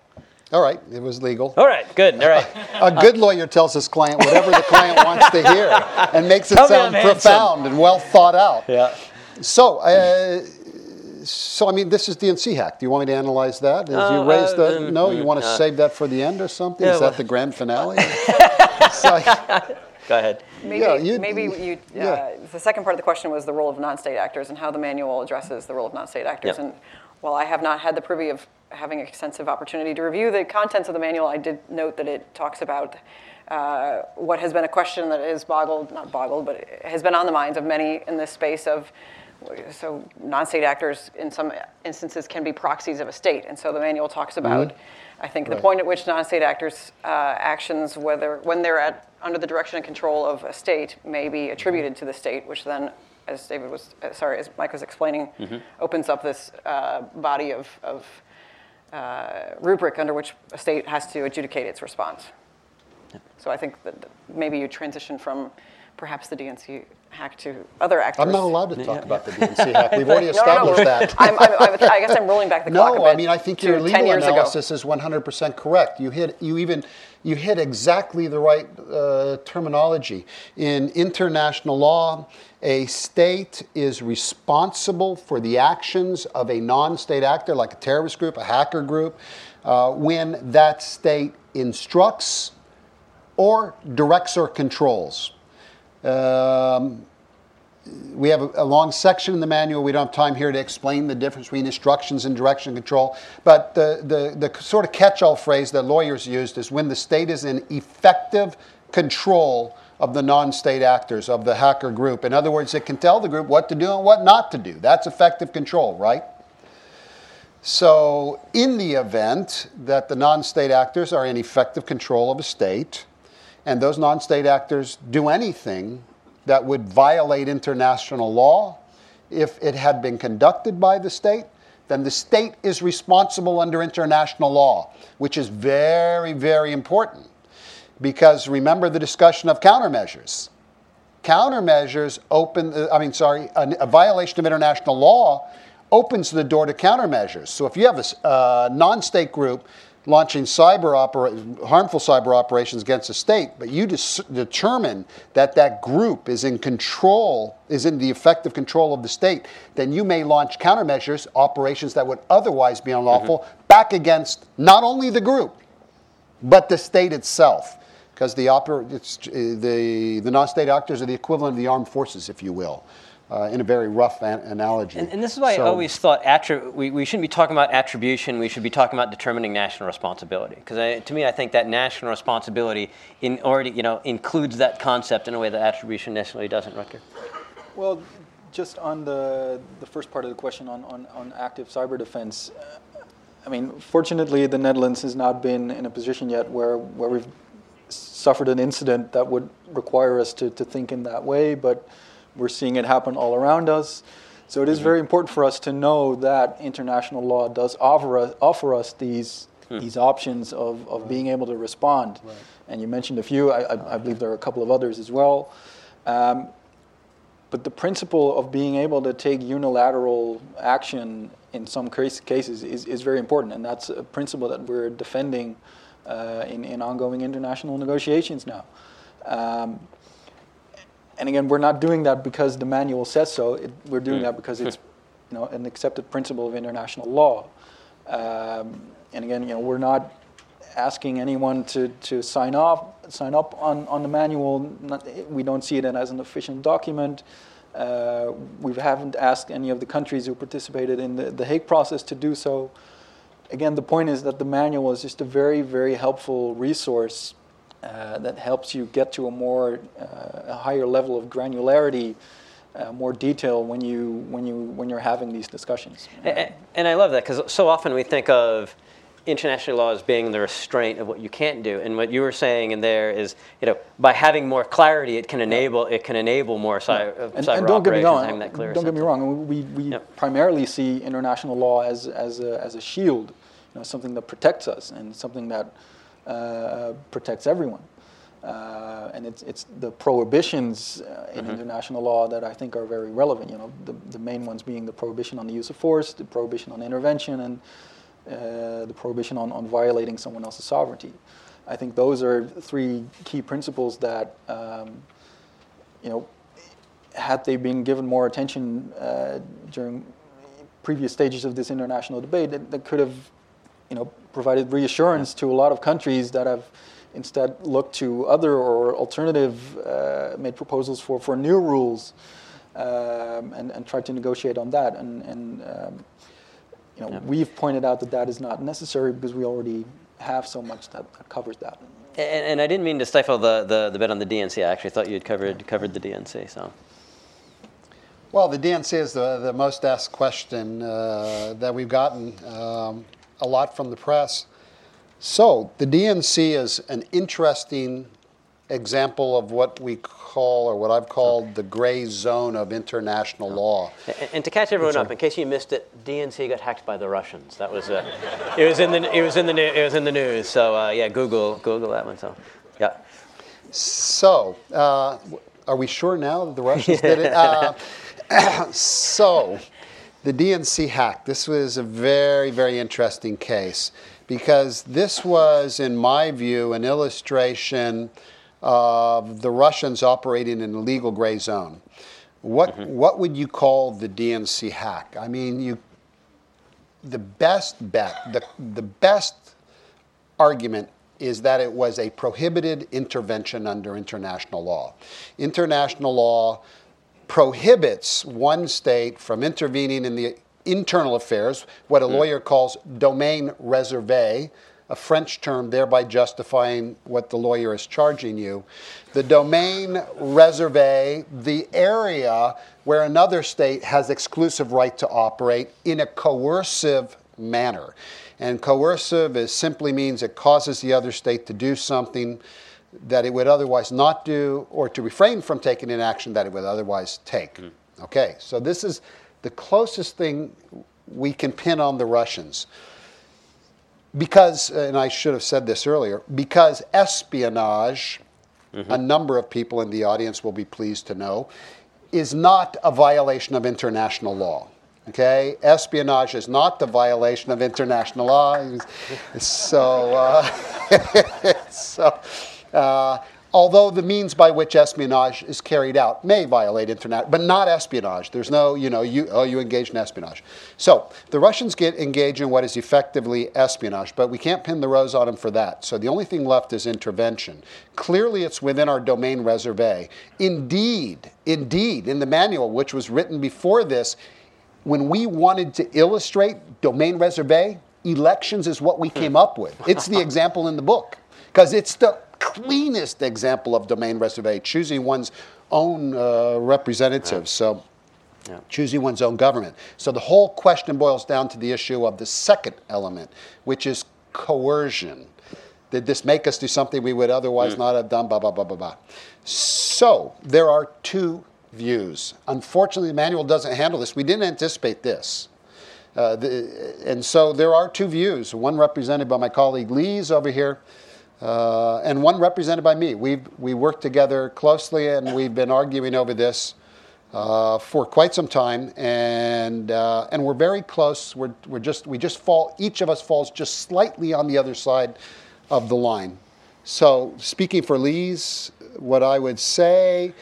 [SPEAKER 6] All right, it was legal.
[SPEAKER 5] All right, good. All right.
[SPEAKER 6] A good lawyer tells his client whatever the client wants to hear and makes it
[SPEAKER 5] Tell
[SPEAKER 6] sound profound and well thought out.
[SPEAKER 5] Yeah.
[SPEAKER 6] So, uh, so I mean, this is DNC hack. Do you want me to analyze that? As
[SPEAKER 5] Oh,
[SPEAKER 6] you raised
[SPEAKER 5] uh,
[SPEAKER 6] that, no, you
[SPEAKER 5] mm,
[SPEAKER 6] want to
[SPEAKER 5] uh,
[SPEAKER 6] save that for the end or something?
[SPEAKER 5] yeah,
[SPEAKER 6] is
[SPEAKER 5] well-
[SPEAKER 6] that the grand finale? It's like-
[SPEAKER 5] Go ahead.
[SPEAKER 7] Maybe,
[SPEAKER 6] Yeah, you-
[SPEAKER 7] maybe you, uh,
[SPEAKER 6] yeah.
[SPEAKER 7] the second part of the question was the role of non-state actors and how the manual addresses the role of non-state actors.
[SPEAKER 5] Yep.
[SPEAKER 7] And while I have not had the privy of having extensive opportunity to review the contents of the manual, I did note that it talks about uh, what has been a question that is boggled, not boggled, but has been on the minds of many in this space of, so non-state actors in some instances can be proxies of a state. And so the manual talks about, I think, the point at which non-state actors' uh, actions, whether when they're at under the direction and control of a state, may be attributed to the state, which then, as David was, uh, sorry, as Mike was explaining, opens up this uh, body of, of uh, rubric under which a state has to adjudicate its response. So I think that that maybe you transition from perhaps the DNC hack to other actors.
[SPEAKER 6] I'm not allowed to talk about the DNC hack. We've already
[SPEAKER 7] No, no, no.
[SPEAKER 6] established that.
[SPEAKER 7] I'm, I'm, I'm, I guess I'm rolling back the clock a
[SPEAKER 6] No,
[SPEAKER 7] bit
[SPEAKER 6] I mean, I think
[SPEAKER 7] to
[SPEAKER 6] your
[SPEAKER 7] 10
[SPEAKER 6] legal
[SPEAKER 7] years ago.
[SPEAKER 6] analysis is 100% correct. You hit, you even, you hit exactly the right uh, terminology. In international law, a state is responsible for the actions of a non-state actor, like a terrorist group, a hacker group, uh, when that state instructs or directs or controls. Um, we have a, a long section in the manual. We don't have time here to explain the difference between instructions and direction control. But the, the, the sort of catch all phrase that lawyers used is when the state is in effective control of the non state actors, of the hacker group. In other words, it can tell the group what to do and what not to do. That's effective control, right? So, in the event that the non state actors are in effective control of a state, and those non state actors do anything that would violate international law, if it had been conducted by the state, then the state is responsible under international law, which is very, very important. Because remember the discussion of countermeasures. Countermeasures open, uh, I mean, sorry, a, a violation of international law opens the door to countermeasures. So if you have a, uh, non-state group launching cyber opera- harmful cyber operations against a state, but you dis- determine that that group is in control, is in the effective control of the state, then you may launch countermeasures, operations that would otherwise be unlawful, back against not only the group, but the state itself. Because the, oper- it's, uh, the, the non-state actors are the equivalent of the armed forces, if you will, uh, in a very rough an- analogy.
[SPEAKER 5] And, and this is why
[SPEAKER 6] So-
[SPEAKER 5] I always thought attri- we, we shouldn't be talking about attribution. We should be talking about determining national responsibility. Because to me, I think that national responsibility in already you know includes that concept in a way that attribution necessarily doesn't. Rutger.
[SPEAKER 8] Well, just on the, the first part of the question on, on, on active cyber defense, uh, I mean, fortunately, the Netherlands has not been in a position yet where, where we've suffered an incident that would require us to, to think in that way, but we're seeing it happen all around us. So it is very important for us to know that international law does offer us, offer us these, these options of, of being able to respond. And you mentioned a few, I, I, I believe there are a couple of others as well. Um, but the principle of being able to take unilateral action in some case, cases is, is very important, and that's a principle that we're defending uh, in, in ongoing international negotiations now. Um, and again, we're not doing that because the manual says so. It, we're doing that because it's you know, an accepted principle of international law. Um, and again, you know, we're not asking anyone to, to sign off, sign up on, on the manual. Not, we don't see it as an official document. Uh, we haven't asked any of the countries who participated in the, the Hague process to do so. Again, the point is that the manual is just a very, very helpful resource uh, that helps you get to a more, uh, a higher level of granularity, uh, more detail when you, when you, when you're having these discussions.
[SPEAKER 5] A- a- And I love that because so often we think of international law as being the restraint of what you can't do. And what you were saying in there is, you know, by having more clarity, it can enable it can enable more cy- uh,
[SPEAKER 8] and,
[SPEAKER 5] cyber
[SPEAKER 8] and don't get me wrong.
[SPEAKER 5] having that clear.
[SPEAKER 8] Don't get me wrong. We, we
[SPEAKER 5] Yep.
[SPEAKER 8] primarily see international law as, as, a, as a shield, you know, something that protects us and something that uh, protects everyone. Uh, and it's, it's the prohibitions uh, in international law that I think are very relevant. You know, the, the main ones being the prohibition on the use of force, the prohibition on intervention, and uh, the prohibition on, on violating someone else's sovereignty. I think those are three key principles that, um, you know, had they been given more attention uh, during previous stages of this international debate, that, that could have, you know, provided reassurance to a lot of countries that have instead looked to other or alternative uh, made proposals for, for new rules um, and, and tried to negotiate on that. And, and um, you know, we've pointed out that that is not necessary because we already have so much that, that covers that.
[SPEAKER 5] And, and I didn't mean to stifle the, the, the bit on the DNC. I actually thought you had covered, covered the DNC, so.
[SPEAKER 6] Well, the DNC is the, the most asked question uh, that we've gotten um, a lot from the press. So, the DNC is an interesting example of what we call, or what I've called, the gray zone of international law.
[SPEAKER 5] And, and to catch everyone up, in case you missed it, DNC got hacked by the Russians. That was, uh, it was in the, it was in the, it was in the news. So uh, yeah, Google, Google that one. So, yeah.
[SPEAKER 6] So, uh, are we sure now that the Russians did it? Uh, so, the DNC hack. This was a very, very interesting case because this was, in my view, an illustration of the Russians operating in a legal gray zone. What, mm-hmm. what would you call the DNC hack? I mean, you, the best bet, the, the best argument is that it was a prohibited intervention under international law. International law prohibits one state from intervening in the internal affairs, what a hmm. lawyer calls domaine réservé, a French term, thereby justifying what the lawyer is charging you. The domaine réservé, the area where another state has exclusive right to operate in a coercive manner. And coercive is simply means it causes the other state to do something that it would otherwise not do or to refrain from taking an action that it would otherwise take. Mm. Okay, so this is the closest thing we can pin on the Russians. Because, and I should have said this earlier, because espionage, mm-hmm. a number of people in the audience will be pleased to know, is not a violation of international law. Okay, espionage is not the violation of international law. so, uh, so uh, although the means by which espionage is carried out may violate internet, but not espionage. There's no, you know, you, oh, you engaged in espionage. So the Russians get engaged in what is effectively espionage, but we can't pin the rose on them for that. So the only thing left is intervention. Clearly, it's within our domaine réservé. Indeed, indeed, in the manual, which was written before this, when we wanted to illustrate domaine réservé, elections is what we came up with. It's the example in the book because it's the cleanest example of domaine réservé, choosing one's own uh, representatives. So, yeah. choosing one's own government. So, the whole question boils down to the issue of the second element, which is coercion. Did this make us do something we would otherwise mm. not have done? Blah, blah, blah, blah, blah. So, there are two views. Unfortunately, the manual doesn't handle this. We didn't anticipate this. Uh, the, and so there are two views, one represented by my colleague Liis over here, uh, and one represented by me. we we worked together closely and we've been arguing over this uh, for quite some time, and, uh, and we're very close. We're, we're just, we just fall, each of us falls just slightly on the other side of the line. So, speaking for Liis, what I would say,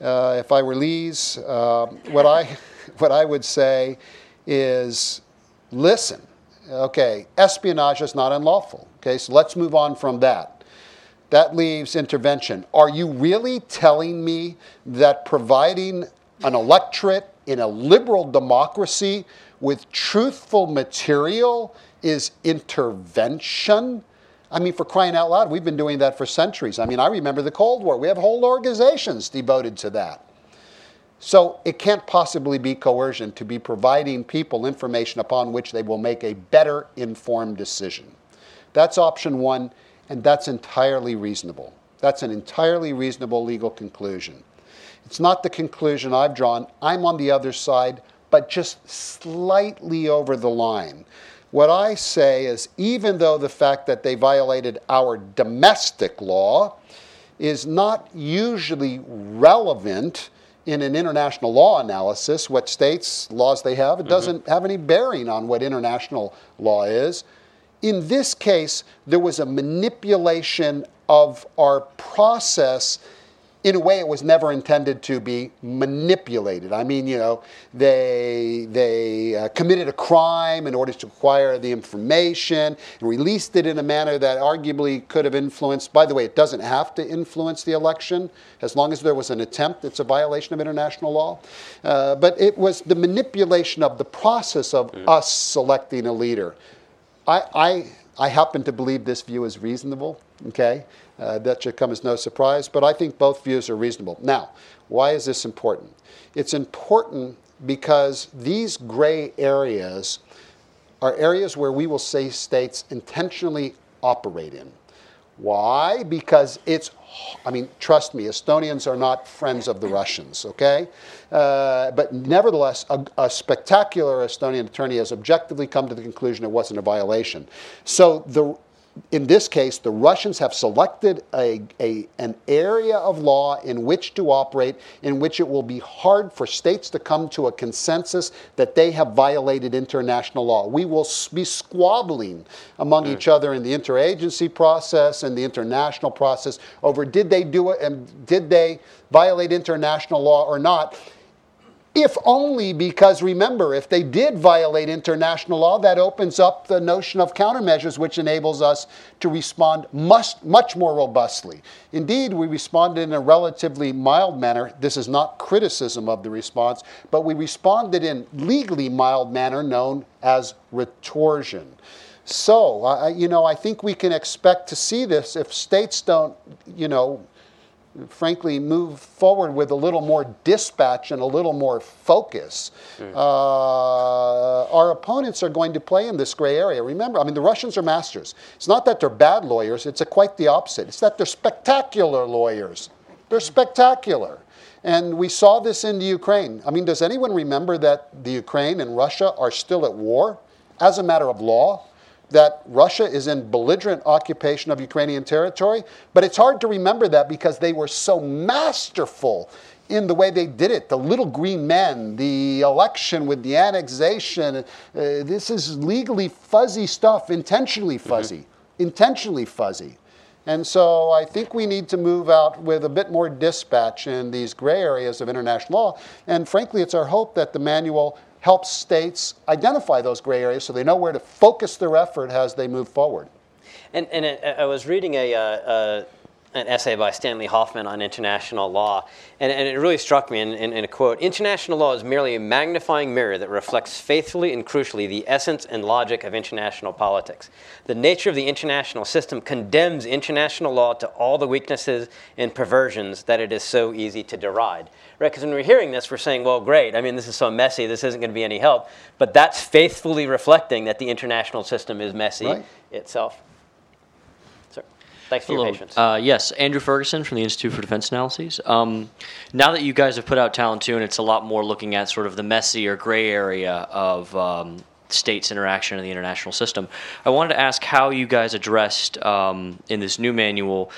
[SPEAKER 6] uh, if I were Liis, uh, what, I, what I would say is listen, okay, espionage is not unlawful. Okay, so let's move on from that. That leaves intervention. Are you really telling me that providing an electorate in a liberal democracy with truthful material is intervention? I mean, for crying out loud, we've been doing that for centuries. I mean, I remember the Cold War. We have whole organizations devoted to that. So it can't possibly be coercion to be providing people information upon which they will make a better informed decision. That's option one, and that's entirely reasonable. That's an entirely reasonable legal conclusion. It's not the conclusion I've drawn. I'm on the other side, but just slightly over the line. What I say is even though the fact that they violated our domestic law is not usually relevant in an international law analysis what states laws they have. It mm-hmm. doesn't have any bearing on what international law is. In this case, there was a manipulation of our process in a way it was never intended to be manipulated. I mean, you know, they, they uh, committed a crime in order to acquire the information and released it in a manner that arguably could have influenced. By the way, it doesn't have to influence the election. As long as there was an attempt, it's a violation of international law. Uh, but it was the manipulation of the process of us selecting a leader. I, I, I happen to believe this view is reasonable, okay? Uh, that should come as no surprise, but I think both views are reasonable. Now, why is this important? It's important because these gray areas are areas where we will say states intentionally operate in. Why? Because it's, I mean, trust me, Estonians are not friends of the Russians, okay? Uh, but nevertheless, a, a, spectacular Estonian attorney has objectively come to the conclusion it wasn't a violation. So the in this case, the Russians have selected a, a, an area of law in which to operate, in which it will be hard for states to come to a consensus that they have violated international law. We will be squabbling among mm. each other in the interagency process and the international process over did they do it and did they violate international law or not if only because, remember, if they did violate international law, that opens up the notion of countermeasures, which enables us to respond much, much more robustly. Indeed, we responded in a relatively mild manner. This is not criticism of the response, but we responded in legally mild manner known as retorsion. So, uh, you know, I think we can expect to see this if states don't, you know, frankly, move forward with a little more dispatch and a little more focus, mm. uh, our opponents are going to play in this gray area. Remember, I mean, the Russians are masters. It's not that they're bad lawyers, it's quite the opposite. It's that they're spectacular lawyers. They're spectacular. And we saw this in the Ukraine. I mean, does anyone remember that the Ukraine and Russia are still at war as a matter of law? That Russia is in belligerent occupation of Ukrainian territory, but it's hard to remember that because they were so masterful in the way they did it. The little green men, the election with the annexation. Uh, this is legally fuzzy stuff, intentionally mm-hmm. fuzzy, mm-hmm. intentionally fuzzy. And so I think we need to move out with a bit more dispatch in these gray areas of international law. And frankly, it's our hope that the manual helps states identify those gray areas so they know where to focus their effort as they move forward.
[SPEAKER 5] And, and I was reading a, uh, an essay by Stanley Hoffmann on international law, and, and it really struck me in, in, in, a quote International law is merely a magnifying mirror that reflects faithfully and crucially the essence and logic of international politics. The nature of the international system condemns international law to all the weaknesses and perversions that it is so easy to deride right? Because when we're hearing this, we're saying, well, great. I mean, this is so messy. This isn't going to be any help. But that's faithfully reflecting that the international system is messy right. itself. Thanks for
[SPEAKER 12] Hello.
[SPEAKER 5] your patience.
[SPEAKER 12] Uh, yes, Andrew Ferguson from the Institute for Defense Analyses. Um, now that you guys have put out Tallinn 2, and it's a lot more looking at sort of the messy or gray area of um, states' interaction in the international system, I wanted to ask how you guys addressed um, in this new manual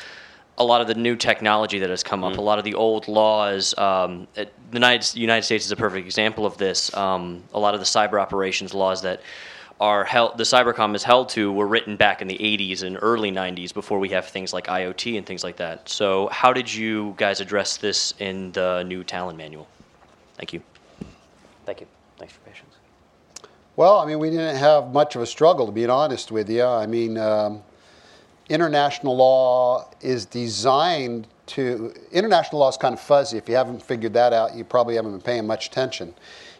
[SPEAKER 12] a lot of the new technology that has come up, mm-hmm. a lot of the old laws. Um, it, the United, United, States is a perfect example of this. Um, a lot of the cyber operations laws that are held, the cybercom is held to, were written back in the 80s and early 90s before we have things like IoT and things like that. So, how did you guys address this in the new Tallinn manual? Thank you.
[SPEAKER 5] Thank you. Thanks for patience.
[SPEAKER 6] Well, I mean, we didn't have much of a struggle, to be honest with you. I mean. Um, international law is designed to, international law is kind of fuzzy. If you haven't figured that out, you probably haven't been paying much attention.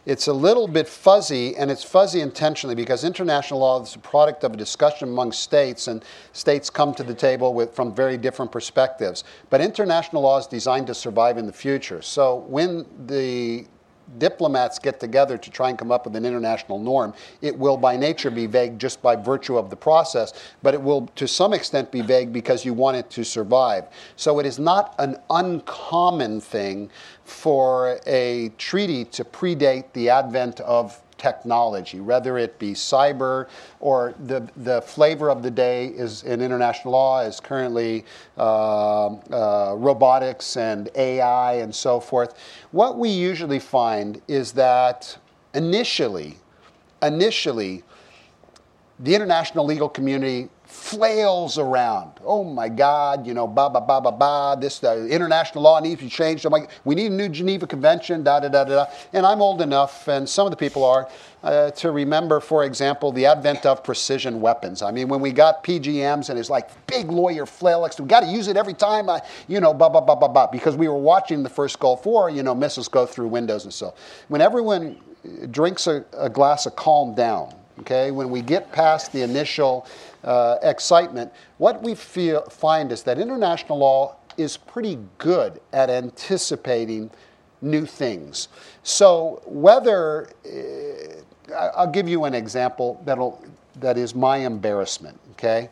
[SPEAKER 6] It's a little bit fuzzy, and it's fuzzy intentionally because international law is a product of a discussion among states, and states come to the table with, from very different perspectives. But international law is designed to survive in the future. So when the diplomats get together to try and come up with an international norm, it will by nature be vague just by virtue of the process, but it will to some extent be vague because you want it to survive. So it is not an uncommon thing for a treaty to predate the advent of technology, whether it be cyber or the, the flavor of the day is in international law is currently uh, uh, robotics and AI and so forth. What we usually find is that initially, initially, the international legal community flails around. Oh my God, you know, ba ba ba ba ba. This uh, international law needs to be changed. I'm like, we need a new Geneva Convention. Da da da da. And I'm old enough, and some of the people are, uh, to remember, for example, the advent of precision weapons. I mean, when we got PGMs, and it's like big lawyer flail. We got to use it every time. I, you know, ba ba ba ba ba. Because we were watching the first Gulf War. You know, missiles go through windows and so. When everyone drinks a, a glass of calm down okay? When we get past the initial uh, excitement, what we feel, find is that international law is pretty good at anticipating new things. So whether, uh, I'll give you an example that'll, that is my embarrassment, okay?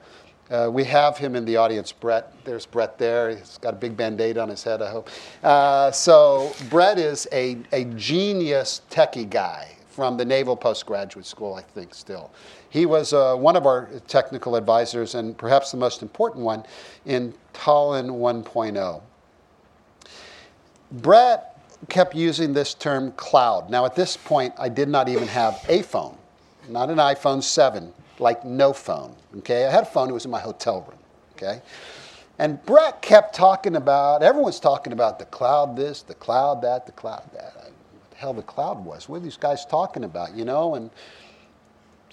[SPEAKER 6] Uh, we have him in the audience, Brett. There's Brett there. He's got a big band-aid on his head, I hope. Uh, so Brett is a, a genius techie guy from the Naval Postgraduate School, I think, still. He was uh, one of our technical advisors and perhaps the most important one in Tallinn 1.0. Brett kept using this term cloud. Now, at this point, I did not even have a phone, not an iPhone 7, like no phone. Okay, I had a phone, it was in my hotel room. Okay. And Brett kept talking about, everyone's talking about the cloud this, the cloud that, the cloud that What the hell the cloud was. What are these guys talking about, you know? And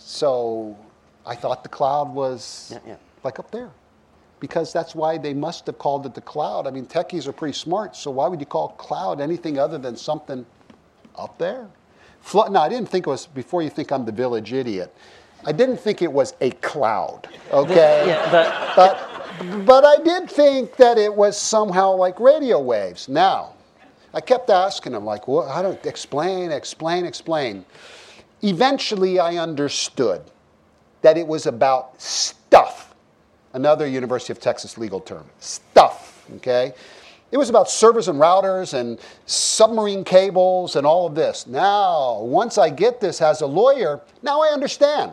[SPEAKER 6] so I thought the cloud was
[SPEAKER 5] Yeah, yeah.
[SPEAKER 6] like up there. Because that's why they must have called it the cloud. I mean, techies are pretty smart, so why would you call cloud anything other than something up there? Flo- no, I didn't think it was, before you think I'm the village idiot, I didn't think it was a cloud, okay?
[SPEAKER 5] Yeah, but
[SPEAKER 6] But, but I did think that it was somehow like radio waves. Now, I kept asking him, like, well, I don't explain, explain, explain. Eventually, I understood that it was about stuff. Another University of Texas legal term, stuff. Okay, it was about servers and routers and submarine cables and all of this. Now, once I get this as a lawyer, now I understand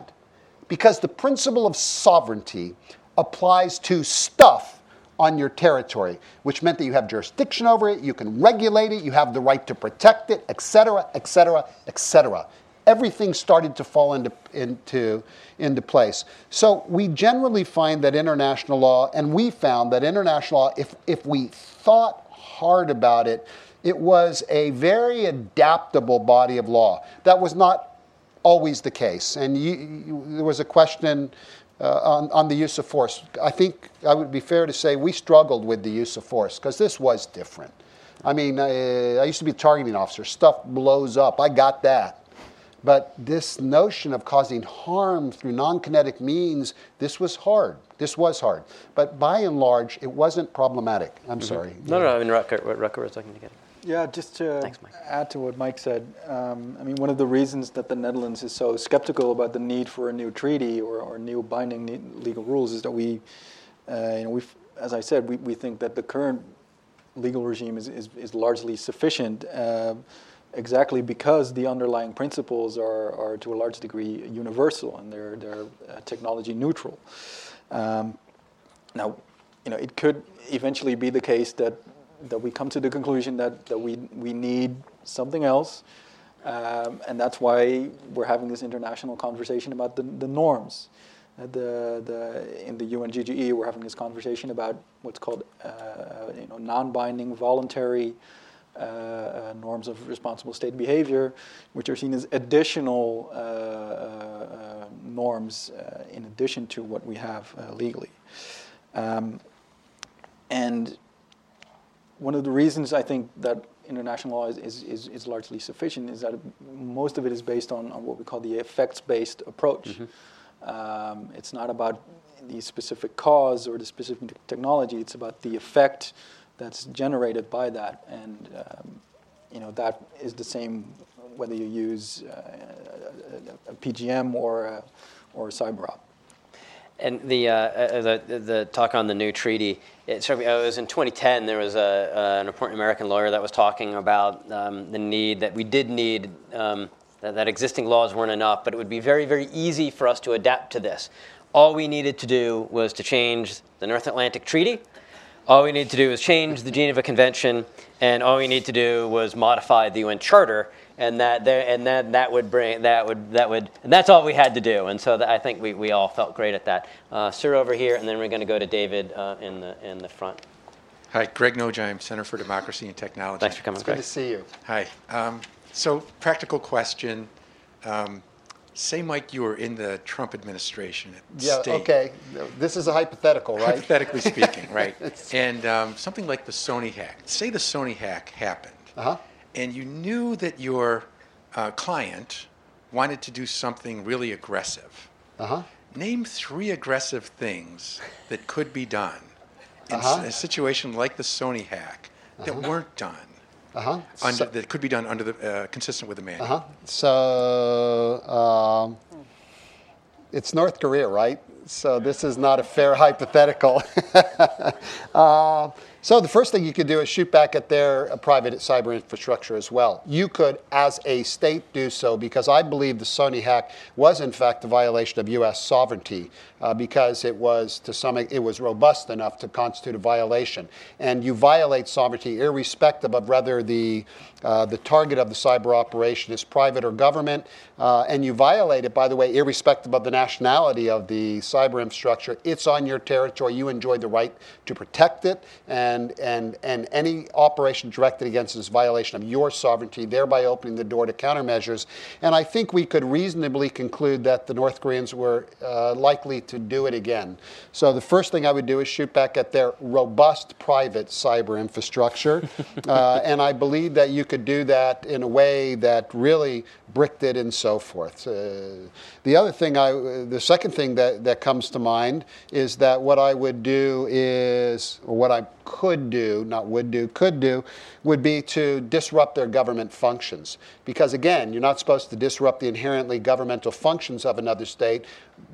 [SPEAKER 6] because the principle of sovereignty applies to stuff on your territory, which meant that you have jurisdiction over it, you can regulate it, you have the right to protect it, etc., etc., etc. Everything started to fall into, into, into place. So we generally find that international law, and we found that international law, if, if we thought hard about it, it was a very adaptable body of law. That was not always the case. And you, you, there was a question uh, on, on the use of force. I think I would be fair to say we struggled with the use of force because this was different. I mean, I, I used to be a targeting officer. Stuff blows up. I got that. But this notion of causing harm through non kinetic means, this was hard. This was hard. But by and large, it wasn't problematic. I'm sorry.
[SPEAKER 5] no, no, I mean, Rutger, Rutger was looking to get.
[SPEAKER 8] Yeah, just to
[SPEAKER 5] Thanks,
[SPEAKER 8] add to what Mike said, um, I mean, one of the reasons that the Netherlands is so skeptical about the need for a new treaty or, or new binding legal rules is that we, uh, you know, we, as I said, we, we think that the current legal regime is, is, is largely sufficient. Uh, exactly because the underlying principles are, are to a large degree universal and they're, they're uh, technology neutral. Um, now, you know, it could eventually be the case that, that we come to the conclusion that, that we, we need something else. Um, and that's why we're having this international conversation about the, the norms. Uh, the, the, in the UNGGE, we're having this conversation about what's called uh, you know, non-binding voluntary uh, uh, norms of responsible state behavior, which are seen as additional uh, uh, norms uh, in addition to what we have uh, legally. Um, and one of the reasons I think that international law is, is, is, largely sufficient is that most of it is based on, on what we call the effects-based approach. Um, it's not about the specific cause or the specific technology. It's about the effect that's generated by that, and um, you know that is the same whether you use uh, a, a PGM or a, or a cyber op.
[SPEAKER 5] And the, uh, uh, the, the talk on the new treaty, it, struck me, uh, it was in 2010, there was a, uh, an important American lawyer that was talking about um, the need, that we did need um, that, that existing laws weren't enough, but it would be very, very easy for us to adapt to this. All we needed to do was to change the North Atlantic Treaty. All we need to do is change the Geneva Convention, and all we need to do was modify the UN Charter, and that there, and that that would bring that would that would and that's all we had to do. And so that, I think we, we all felt great at that. Uh, Sir over here, and then we're going to go to David uh, in the in the front.
[SPEAKER 13] Hi, Greg Nojeim, Center for Democracy and Technology.
[SPEAKER 5] Thanks for coming,
[SPEAKER 6] It's good to see you.
[SPEAKER 13] Hi. Um, so, practical question. Um, say, Mike, you were in the Trump administration at
[SPEAKER 6] Yeah,
[SPEAKER 13] state.
[SPEAKER 6] okay. This is a hypothetical, right?
[SPEAKER 13] Hypothetically speaking, right? And um, something like the Sony hack. Say the Sony hack happened,
[SPEAKER 6] Uh-huh.
[SPEAKER 13] and you knew that your uh, client wanted to do something really aggressive.
[SPEAKER 6] Uh-huh.
[SPEAKER 13] Name three aggressive things that could be done in
[SPEAKER 6] Uh-huh.
[SPEAKER 13] a situation like the Sony hack that weren't done.
[SPEAKER 6] Uh-huh.
[SPEAKER 13] Under,
[SPEAKER 6] So-
[SPEAKER 13] that could be done under the uh, consistent with the manual.
[SPEAKER 6] Uh-huh. So um, it's North Korea, right? So this is not a fair hypothetical. uh, so the first thing you could do is shoot back at their uh, private cyber infrastructure as well. You could, as a state, do so because I believe the Sony hack was in fact a violation of U.S. sovereignty uh, because it was to some it was robust enough to constitute a violation. And you violate sovereignty irrespective of whether the uh, the target of the cyber operation is private or government, uh, and you violate it, by the way, irrespective of the nationality of the cyber infrastructure. It's on your territory. You enjoy the right to protect it, and, and, and any operation directed against it is violation of your sovereignty, thereby opening the door to countermeasures. And I think we could reasonably conclude that the North Koreans were uh, likely to do it again. So the first thing I would do is shoot back at their robust private cyber infrastructure. uh, and I believe that you could do that in a way that really bricked it and so forth. Uh, the other thing, I, the second thing that, that comes to mind is that what I would do is, or what I could do, not would do, could do, would be to disrupt their government functions. Because again, you're not supposed to disrupt the inherently governmental functions of another state,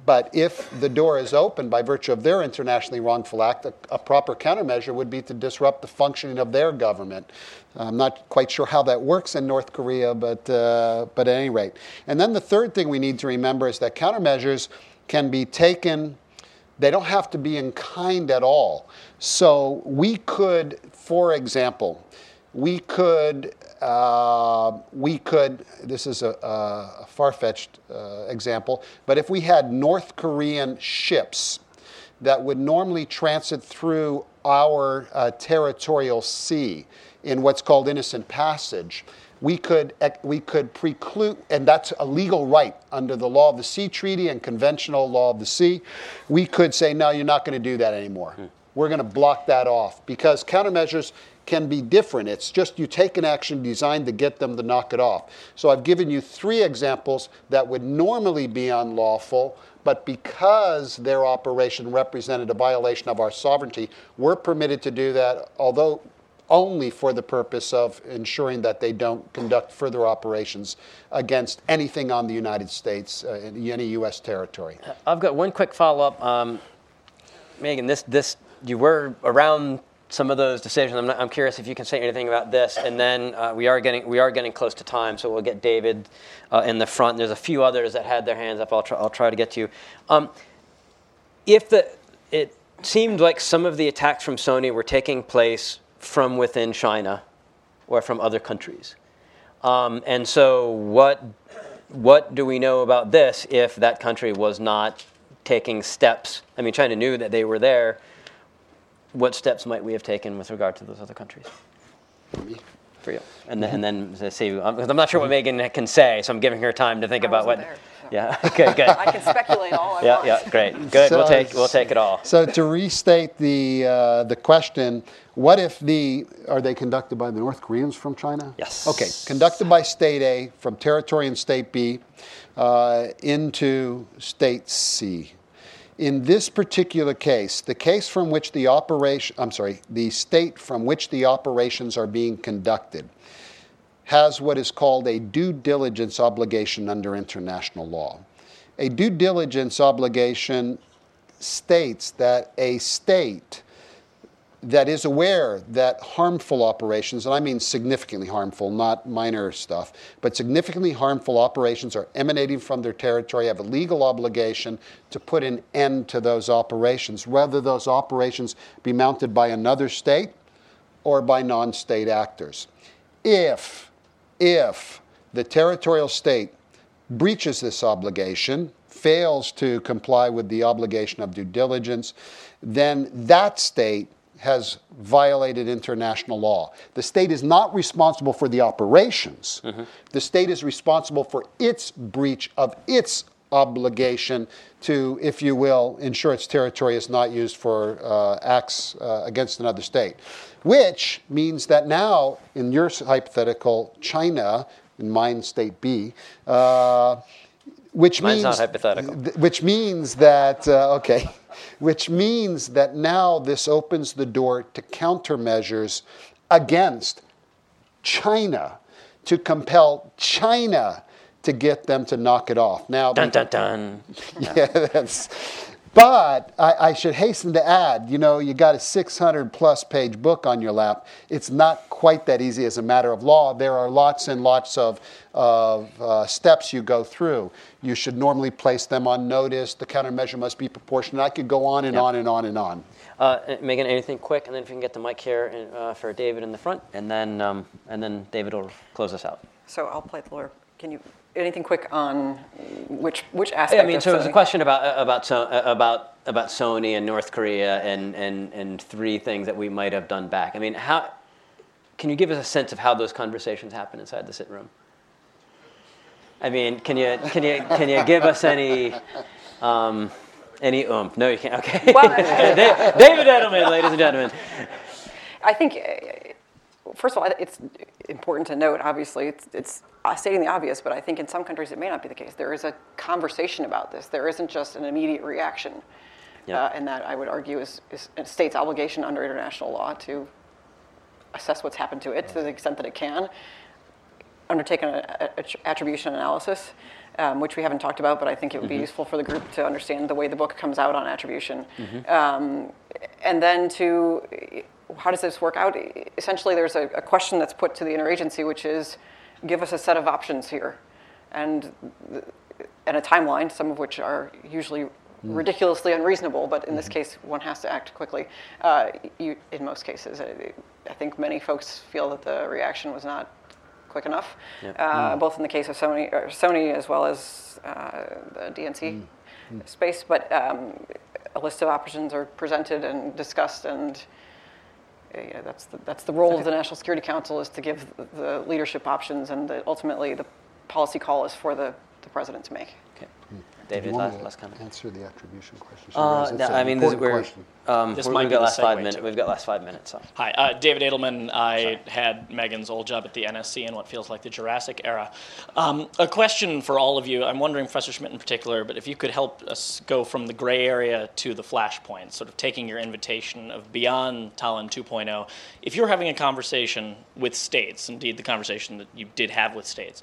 [SPEAKER 6] but if the door is open by virtue of their internationally wrongful act, a, a proper countermeasure would be to disrupt the functioning of their government. I'm not quite sure how that works in North Korea, but, uh, but at any rate. And then the third thing we need to remember is that countermeasures can be taken they don't have to be in kind at all. So we could, for example, we could, uh, we could, this is a, a far-fetched uh, example, but if we had North Korean ships that would normally transit through our uh, territorial sea in what's called innocent passage, we could, we could preclude, and that's a legal right under the law of the sea treaty and conventional law of the sea. We could say, no, you're not going to do that anymore. We're going to block that off because countermeasures can be different. It's just you take an action designed to get them to knock it off. So I've given you three examples that would normally be unlawful, but because their operation represented a violation of our sovereignty, we're permitted to do that, although only for the purpose of ensuring that they don't conduct further operations against anything on the United States, uh, in any U.S. territory.
[SPEAKER 5] I've got one quick follow-up. Um, Megan, this, this, you were around some of those decisions. I'm, not, I'm curious if you can say anything about this. And then uh, we are getting we are getting close to time, so we'll get David uh, in the front. There's a few others that had their hands up. I'll try, I'll try to get to you. Um, if the it seemed like some of the attacks from Sony were taking place from within China or from other countries. Um, and so, what, what do we know about this if that country was not taking steps? I mean, China knew that they were there. What steps might we have taken with regard to those other countries? For you. And then, and then let's see, I'm, 'cause I'm not sure what Megan can say, so I'm giving her time to think
[SPEAKER 7] I
[SPEAKER 5] about what.
[SPEAKER 7] wasn't there, so.
[SPEAKER 5] Yeah, okay, good.
[SPEAKER 7] I can speculate all I
[SPEAKER 5] yeah,
[SPEAKER 7] want.
[SPEAKER 5] yeah, great. Good. we'll take we'll take it all.
[SPEAKER 6] So to restate the uh, the question, what if the are they conducted by the North Koreans from China?
[SPEAKER 5] Yes.
[SPEAKER 6] Okay, conducted by State A from territory in State B uh, into State C. In this particular case, the case from which the operation, I'm sorry, the state from which the operations are being conducted has what is called a due diligence obligation under international law. A due diligence obligation states that a state that is aware that harmful operations, and I mean significantly harmful, not minor stuff, but significantly harmful operations are emanating from their territory have a legal obligation to put an end to those operations, whether those operations be mounted by another state or by non state actors. If, if the territorial state breaches this obligation, fails to comply with the obligation of due diligence, then that state has violated international law. The state is not responsible for the operations. The state is responsible for its breach of its obligation to, if you will, ensure its territory is not used for uh, acts uh, against another state. Which means that now, in your hypothetical, China, in mine, state B, uh, which
[SPEAKER 5] Mine's
[SPEAKER 6] means
[SPEAKER 5] not hypothetical.
[SPEAKER 6] th- which means that uh, okay, which means that now this opens the door to countermeasures against China to compel China to get them to knock it off. Now,
[SPEAKER 5] Dun dun dun.
[SPEAKER 6] yeah, that's. But I, I should hasten to add, you know, you got a 600 plus page book on your lap. It's not quite that easy as a matter of law. There are lots and lots of, of uh, steps you go through. You should normally place them on notice. The countermeasure must be proportionate. I could go on and
[SPEAKER 5] Yep.
[SPEAKER 6] on and on and on.
[SPEAKER 5] Uh, Megan, anything quick, and then if you can get the mic here and, uh, for David in the front, and then um, and then David will close us out.
[SPEAKER 7] So I'll play the lawyer. Can you, anything quick on which, which aspect
[SPEAKER 5] Yeah, I mean, so it was a question about uh, about so, uh, about about Sony and North Korea and, and and three things that we might have done back. I mean, how can you give us a sense of how those conversations happen inside the sit room? I mean, can you can you can you give us any um, any oomph? No, you can't. Okay,
[SPEAKER 7] Well-
[SPEAKER 5] David Edelman, ladies and gentlemen.
[SPEAKER 7] I think, first of all, it's important to note, obviously, it's, it's uh, stating the obvious, but I think in some countries it may not be the case. There is a conversation about this. There isn't just an immediate reaction.
[SPEAKER 5] Yeah.
[SPEAKER 7] Uh, and that I would argue is, is a state's obligation under international law to assess what's happened to it to the extent that it can, undertake an a- a- attribution analysis, um, which we haven't talked about, but I think it would be useful for the group to understand the way the book comes out on attribution. Um, and then to, how does this work out? Essentially, there's a, a question that's put to the interagency, which is, give us a set of options here. And, and a timeline, some of which are usually ridiculously unreasonable, but in this case, one has to act quickly. Uh, you, in most cases, I, I think many folks feel that the reaction was not quick enough, uh, both in the case of Sony, or Sony as well as uh, the DNC space. But um, a list of options are presented and discussed, and uh, you know, that's the, that's the role of the National Security Council is to give the leadership options, and the, ultimately the policy call is for the, the president to make.
[SPEAKER 5] Okay.
[SPEAKER 6] Do you
[SPEAKER 5] David, last, last comment.
[SPEAKER 6] Answer the attribution question.
[SPEAKER 5] Uh, no, I mean, this is
[SPEAKER 6] important
[SPEAKER 5] where um,
[SPEAKER 14] This
[SPEAKER 5] we're-
[SPEAKER 14] might
[SPEAKER 5] we've
[SPEAKER 14] be
[SPEAKER 5] got last five minutes. We've got last five minutes. So.
[SPEAKER 14] Hi, uh, David Edelman. I had Megan's old job at the NSC in what feels like the Jurassic era. Um, a question for all of you. I'm wondering, Professor Schmitt in particular, but if you could help us go from the gray area to the flashpoint, sort of taking your invitation of beyond Tallinn 2.0. If you're having a conversation with states, indeed the conversation that you did have with states,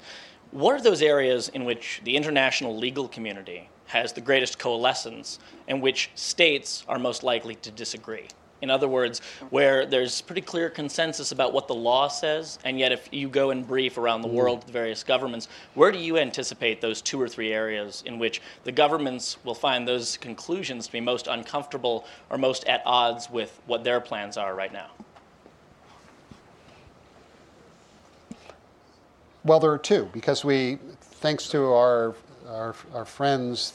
[SPEAKER 14] what are those areas in which the international legal community has the greatest coalescence and which states are most likely to disagree? In other words, where there's pretty clear consensus about what the law says, and yet if you go and brief around the mm-hmm. world the various governments, where do you anticipate those two or three areas in which the governments will find those conclusions to be most uncomfortable or most at odds with what their plans are right now?
[SPEAKER 6] Well, there are two, because we, thanks to our, our, our friends,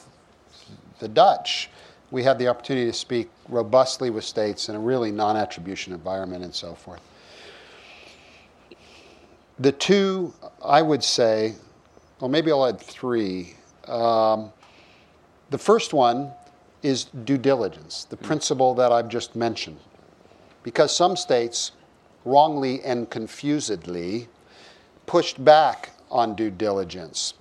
[SPEAKER 6] the Dutch, we had the opportunity to speak robustly with states in a really non attribution environment and so forth. The two, I would say, well, maybe I'll add three. Um, the first one is due diligence, the principle that I've just mentioned. Because some states, wrongly and confusedly, pushed back on due diligence.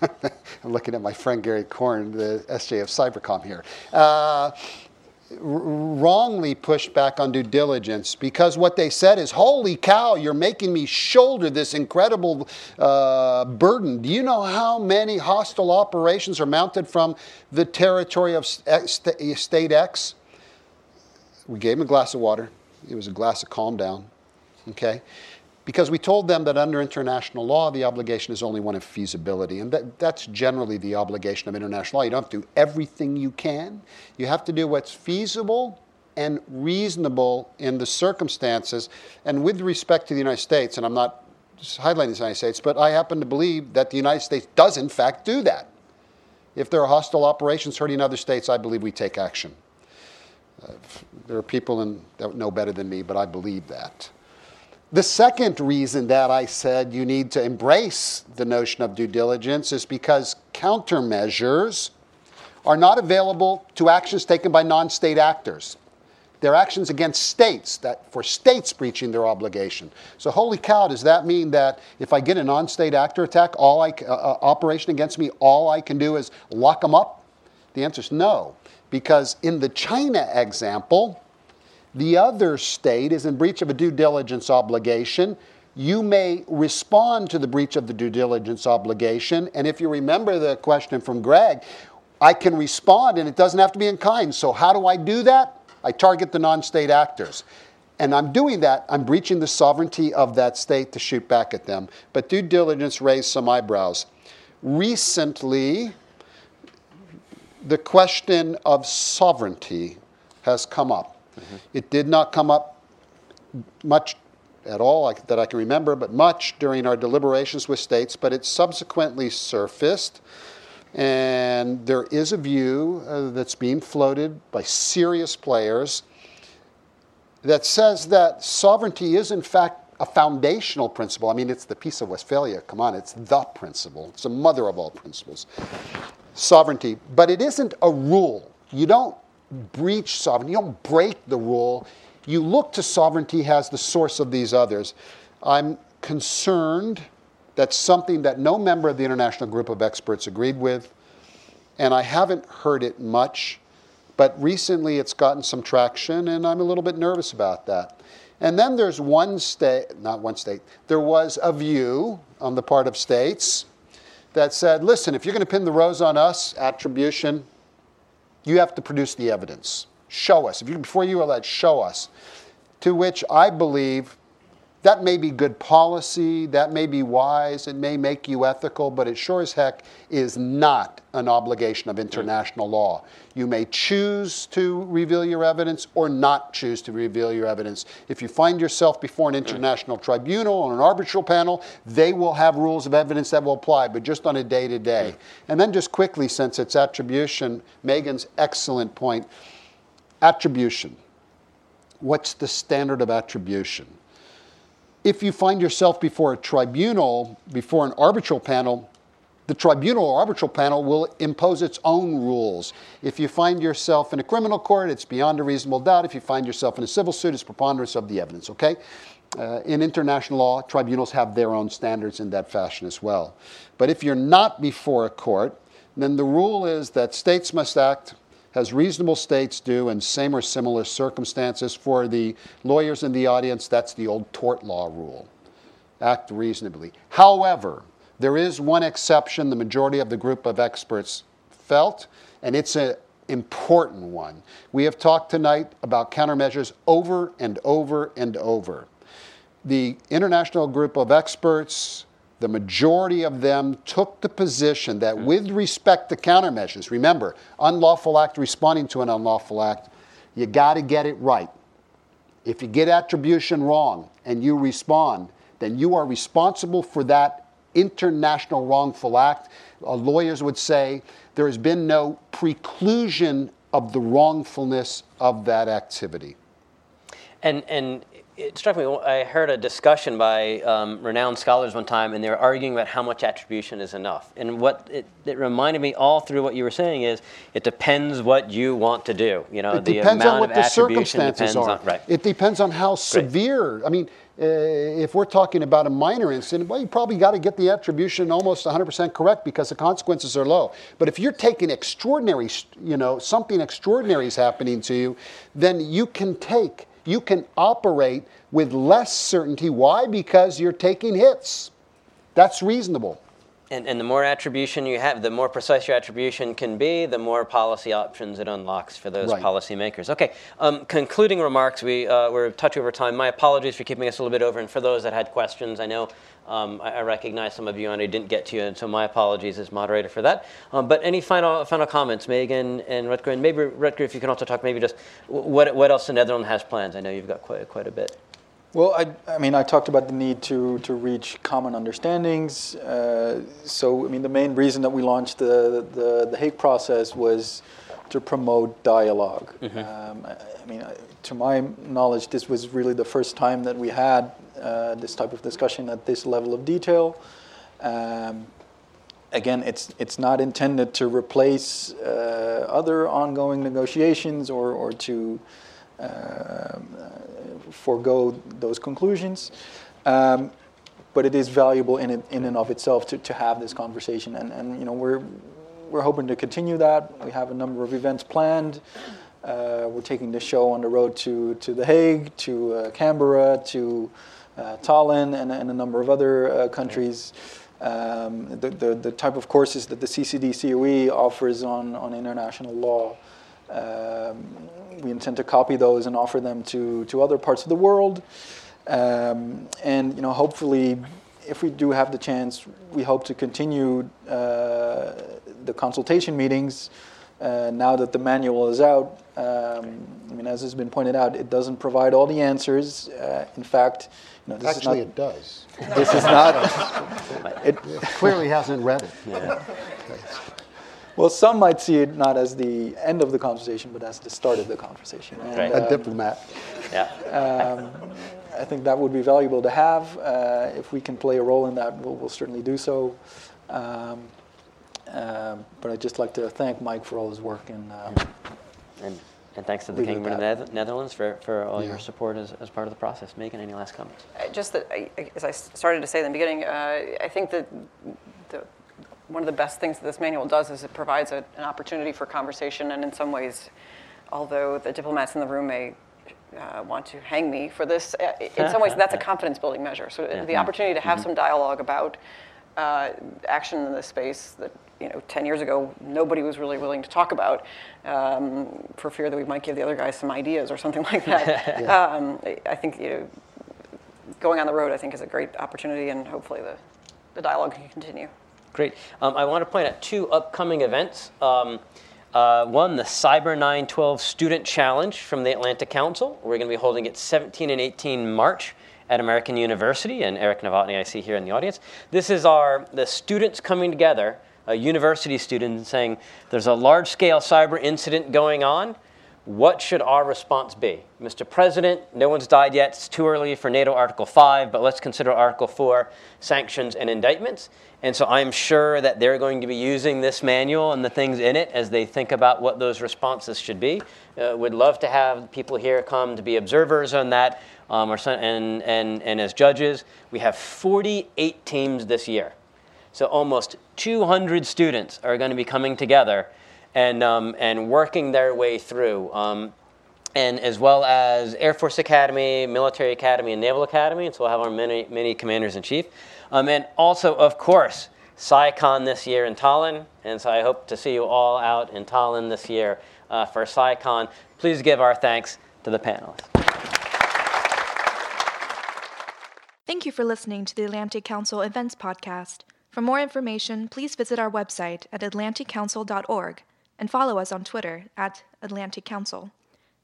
[SPEAKER 6] I'm looking at my friend Gary Corn, the SJ of Cybercom here. Uh, wrongly pushed back on due diligence because what they said is, Holy cow, you're making me shoulder this incredible uh, burden. Do you know how many hostile operations are mounted from the territory of st- State X? we gave him a glass of water. It was a glass of calm down, okay? Because we told them that under international law, the obligation is only one of feasibility. And that, that's generally the obligation of international law. You don't have to do everything you can, you have to do what's feasible and reasonable in the circumstances. And with respect to the United States, and I'm not highlighting the United States, but I happen to believe that the United States does, in fact, do that. If there are hostile operations hurting other states, I believe we take action. Uh, there are people in, that know better than me, but I believe that. The second reason that I said you need to embrace the notion of due diligence is because countermeasures are not available to actions taken by non state actors. They're actions against states that for states breaching their obligation. So, holy cow, does that mean that if I get a non-state actor attack, all I, uh, uh, operation against me, all I can do is lock them up? The answer is no, because in the China example, the other state is in breach of a due diligence obligation. You may respond to the breach of the due diligence obligation, and if you remember the question from Greg, I can respond, and it doesn't have to be in kind. So, how do I do that? I target the non state actors. And I'm doing that, I'm breaching the sovereignty of that state to shoot back at them. But due diligence raised some eyebrows. Recently, the question of sovereignty has come up. Mm-hmm. It did not come up much at all that I can remember, but much during our deliberations with states, but it subsequently surfaced. And there is a view uh, that's being floated by serious players that says that sovereignty is, in fact, a foundational principle. I mean, it's the Peace of Westphalia. Come on, it's the principle, it's the mother of all principles. Sovereignty. But it isn't a rule. You don't breach sovereignty, you don't break the rule. You look to sovereignty as the source of these others. I'm concerned that's something that no member of the international group of experts agreed with, and I haven't heard it much, but recently it's gotten some traction, and I'm a little bit nervous about that. And then there's one state, not one state, there was a view on the part of states that said, listen, if you're going to pin the rose on us, attribution, you have to produce the evidence. Show us. If you, before you allege, show us. To which I believe that may be good policy, that may be wise, it may make you ethical, but it sure as heck is not an obligation of international law. You may choose to reveal your evidence or not choose to reveal your evidence. If you find yourself before an international tribunal or an arbitral panel, they will have rules of evidence that will apply, but just on a day to day. And then, just quickly, since it's attribution, Megan's excellent point attribution. What's the standard of attribution? If you find yourself before a tribunal, before an arbitral panel, the tribunal or arbitral panel will impose its own rules. If you find yourself in a criminal court, it's beyond a reasonable doubt. If you find yourself in a civil suit, it's preponderance of the evidence, okay? Uh, in international law, tribunals have their own standards in that fashion as well. But if you're not before a court, then the rule is that states must act as reasonable states do in same or similar circumstances. For the lawyers in the audience, that's the old tort law rule. Act reasonably. However, there is one exception the majority of the group of experts felt, and it's an important one. We have talked tonight about countermeasures over and over and over. The international group of experts, the majority of them took the position that with respect to countermeasures, remember, unlawful act responding to an unlawful act, you got to get it right. If you get attribution wrong and you respond, then you are responsible for that international wrongful act. Uh, lawyers would say there has been no preclusion of the wrongfulness of that activity.
[SPEAKER 5] And, and it struck me, I heard a discussion by um, renowned scholars one time, and they were arguing about how much attribution is enough. And what it, it, reminded me all through what you were saying is it depends what you want to do. You know,
[SPEAKER 6] it
[SPEAKER 5] the
[SPEAKER 6] depends
[SPEAKER 5] amount
[SPEAKER 6] on what
[SPEAKER 5] of
[SPEAKER 6] the circumstances are.
[SPEAKER 5] on, right.
[SPEAKER 6] It depends on how severe. I mean, uh, if we're talking about a minor incident, well, you probably got to get the attribution almost 100% correct because the consequences are low. But if you're taking extraordinary, you know, something extraordinary is happening to you, then you can take you can operate with less certainty. Why? Because you're taking hits. That's reasonable.
[SPEAKER 5] And, and the more attribution you have, the more precise your attribution can be, the more policy options it unlocks for those
[SPEAKER 6] Right.
[SPEAKER 5] policymakers. Okay, um, concluding remarks. We, uh, we're a touch over time. My apologies for keeping us a little bit over. And for those that had questions, I know um, I, I recognize some of you and I didn't get to you, and so my apologies as moderator for that. Um, but any final final comments, Megan and Rutger? And maybe, Rutger, if you can also talk maybe just what, what else the Netherlands has plans. I know you've got quite, quite a bit.
[SPEAKER 8] Well, I, I mean, I talked about the need to, to reach common understandings. Uh, so, I mean, the main reason that we launched the, the, the Hague process was to promote dialog Um, I, I mean, I- to my knowledge, this was really the first time that we had uh, this type of discussion at this level of detail. Um, again, it's it's not intended to replace uh, other ongoing negotiations or or to forego those conclusions. Um, but it is valuable in it, in and of itself to, to have this conversation, and, and you know we're we're hoping to continue that. We have a number of events planned. Uh, we're taking the show on the road to, to The Hague, to uh, Canberra, to uh, Tallinn, and, and a number of other uh, countries. Um, the, the, the type of courses that the CCD COE offers on, on international law, um, we intend to copy those and offer them to, to other parts of the world. Um, and you know, hopefully, if we do have the chance, we hope to continue uh, the consultation meetings. Uh, now that the manual is out, um, I mean, as has been pointed out, it doesn't provide all the answers. Uh, in fact, you know, this
[SPEAKER 6] Actually,
[SPEAKER 8] is
[SPEAKER 6] it does.
[SPEAKER 8] not, This is not. It,
[SPEAKER 6] Clearly hasn't read it.
[SPEAKER 5] Yeah.
[SPEAKER 8] well, some might see it not as the end of the conversation, but as the start of the conversation. And,
[SPEAKER 5] Right.
[SPEAKER 6] A
[SPEAKER 8] um,
[SPEAKER 6] diplomat.
[SPEAKER 5] Yeah.
[SPEAKER 8] um, I think that would be valuable to have. Uh, if we can play a role in that, we'll, we'll certainly do so. Um, um, but I'd just like to thank Mike for all his work and. Um,
[SPEAKER 5] And, and thanks to the
[SPEAKER 8] Leave it at
[SPEAKER 5] Kingdom of the Netherlands for, for all your support as, as part of the process. Megan, any last comments?
[SPEAKER 7] Uh, Just that, I- I- as I s- started to say in the beginning, uh, I think that the, one of the best things that this manual does is it provides a, an opportunity for conversation, and in some ways, although the diplomats in the room may uh, want to hang me for this, uh, in some ways, that's a confidence building measure. So uh, the opportunity to have some dialogue about uh, action in this space that you know 10 years ago nobody was really willing to talk about um, for fear that we might give the other guys some ideas or something like that. um, I- I think you know, going on the road, I think, is a great opportunity, and hopefully the, the dialogue can continue.
[SPEAKER 5] Great. Um, I want to point out two upcoming events. Um, uh, one, the Cyber 912 Student Challenge from the Atlantic Council. We're going to be holding it 17 and 18 March at American University, and Eric Novotny I see here in the audience. This is our the students coming together, a university student, saying there's a large-scale cyber incident going on. What should our response be? Mr. President, no one's died yet. It's too early for NATO Article 5, but let's consider Article 4 sanctions and indictments. And so I'm sure that they're going to be using this manual and the things in it as they think about what those responses should be. Uh, would love to have people here come to be observers on that um, or and, and, and as judges. We have 48 teams this year. So almost 200 students are going to be coming together and, um, and working their way through. Um, and as well as Air Force Academy, Military Academy, and Naval Academy. And so we'll have our many, many commanders in chief. Um, and also, of course, CyCon this year in Tallinn. And so I hope to see you all out in Tallinn this year uh, for CyCon. Please give our thanks to the panelists.
[SPEAKER 15] Thank you for listening to the Atlantic Council Events Podcast. For more information, please visit our website at atlanticcouncil.org and follow us on Twitter at Atlantic Council.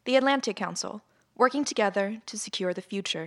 [SPEAKER 15] The Atlantic Council, working together to secure the future.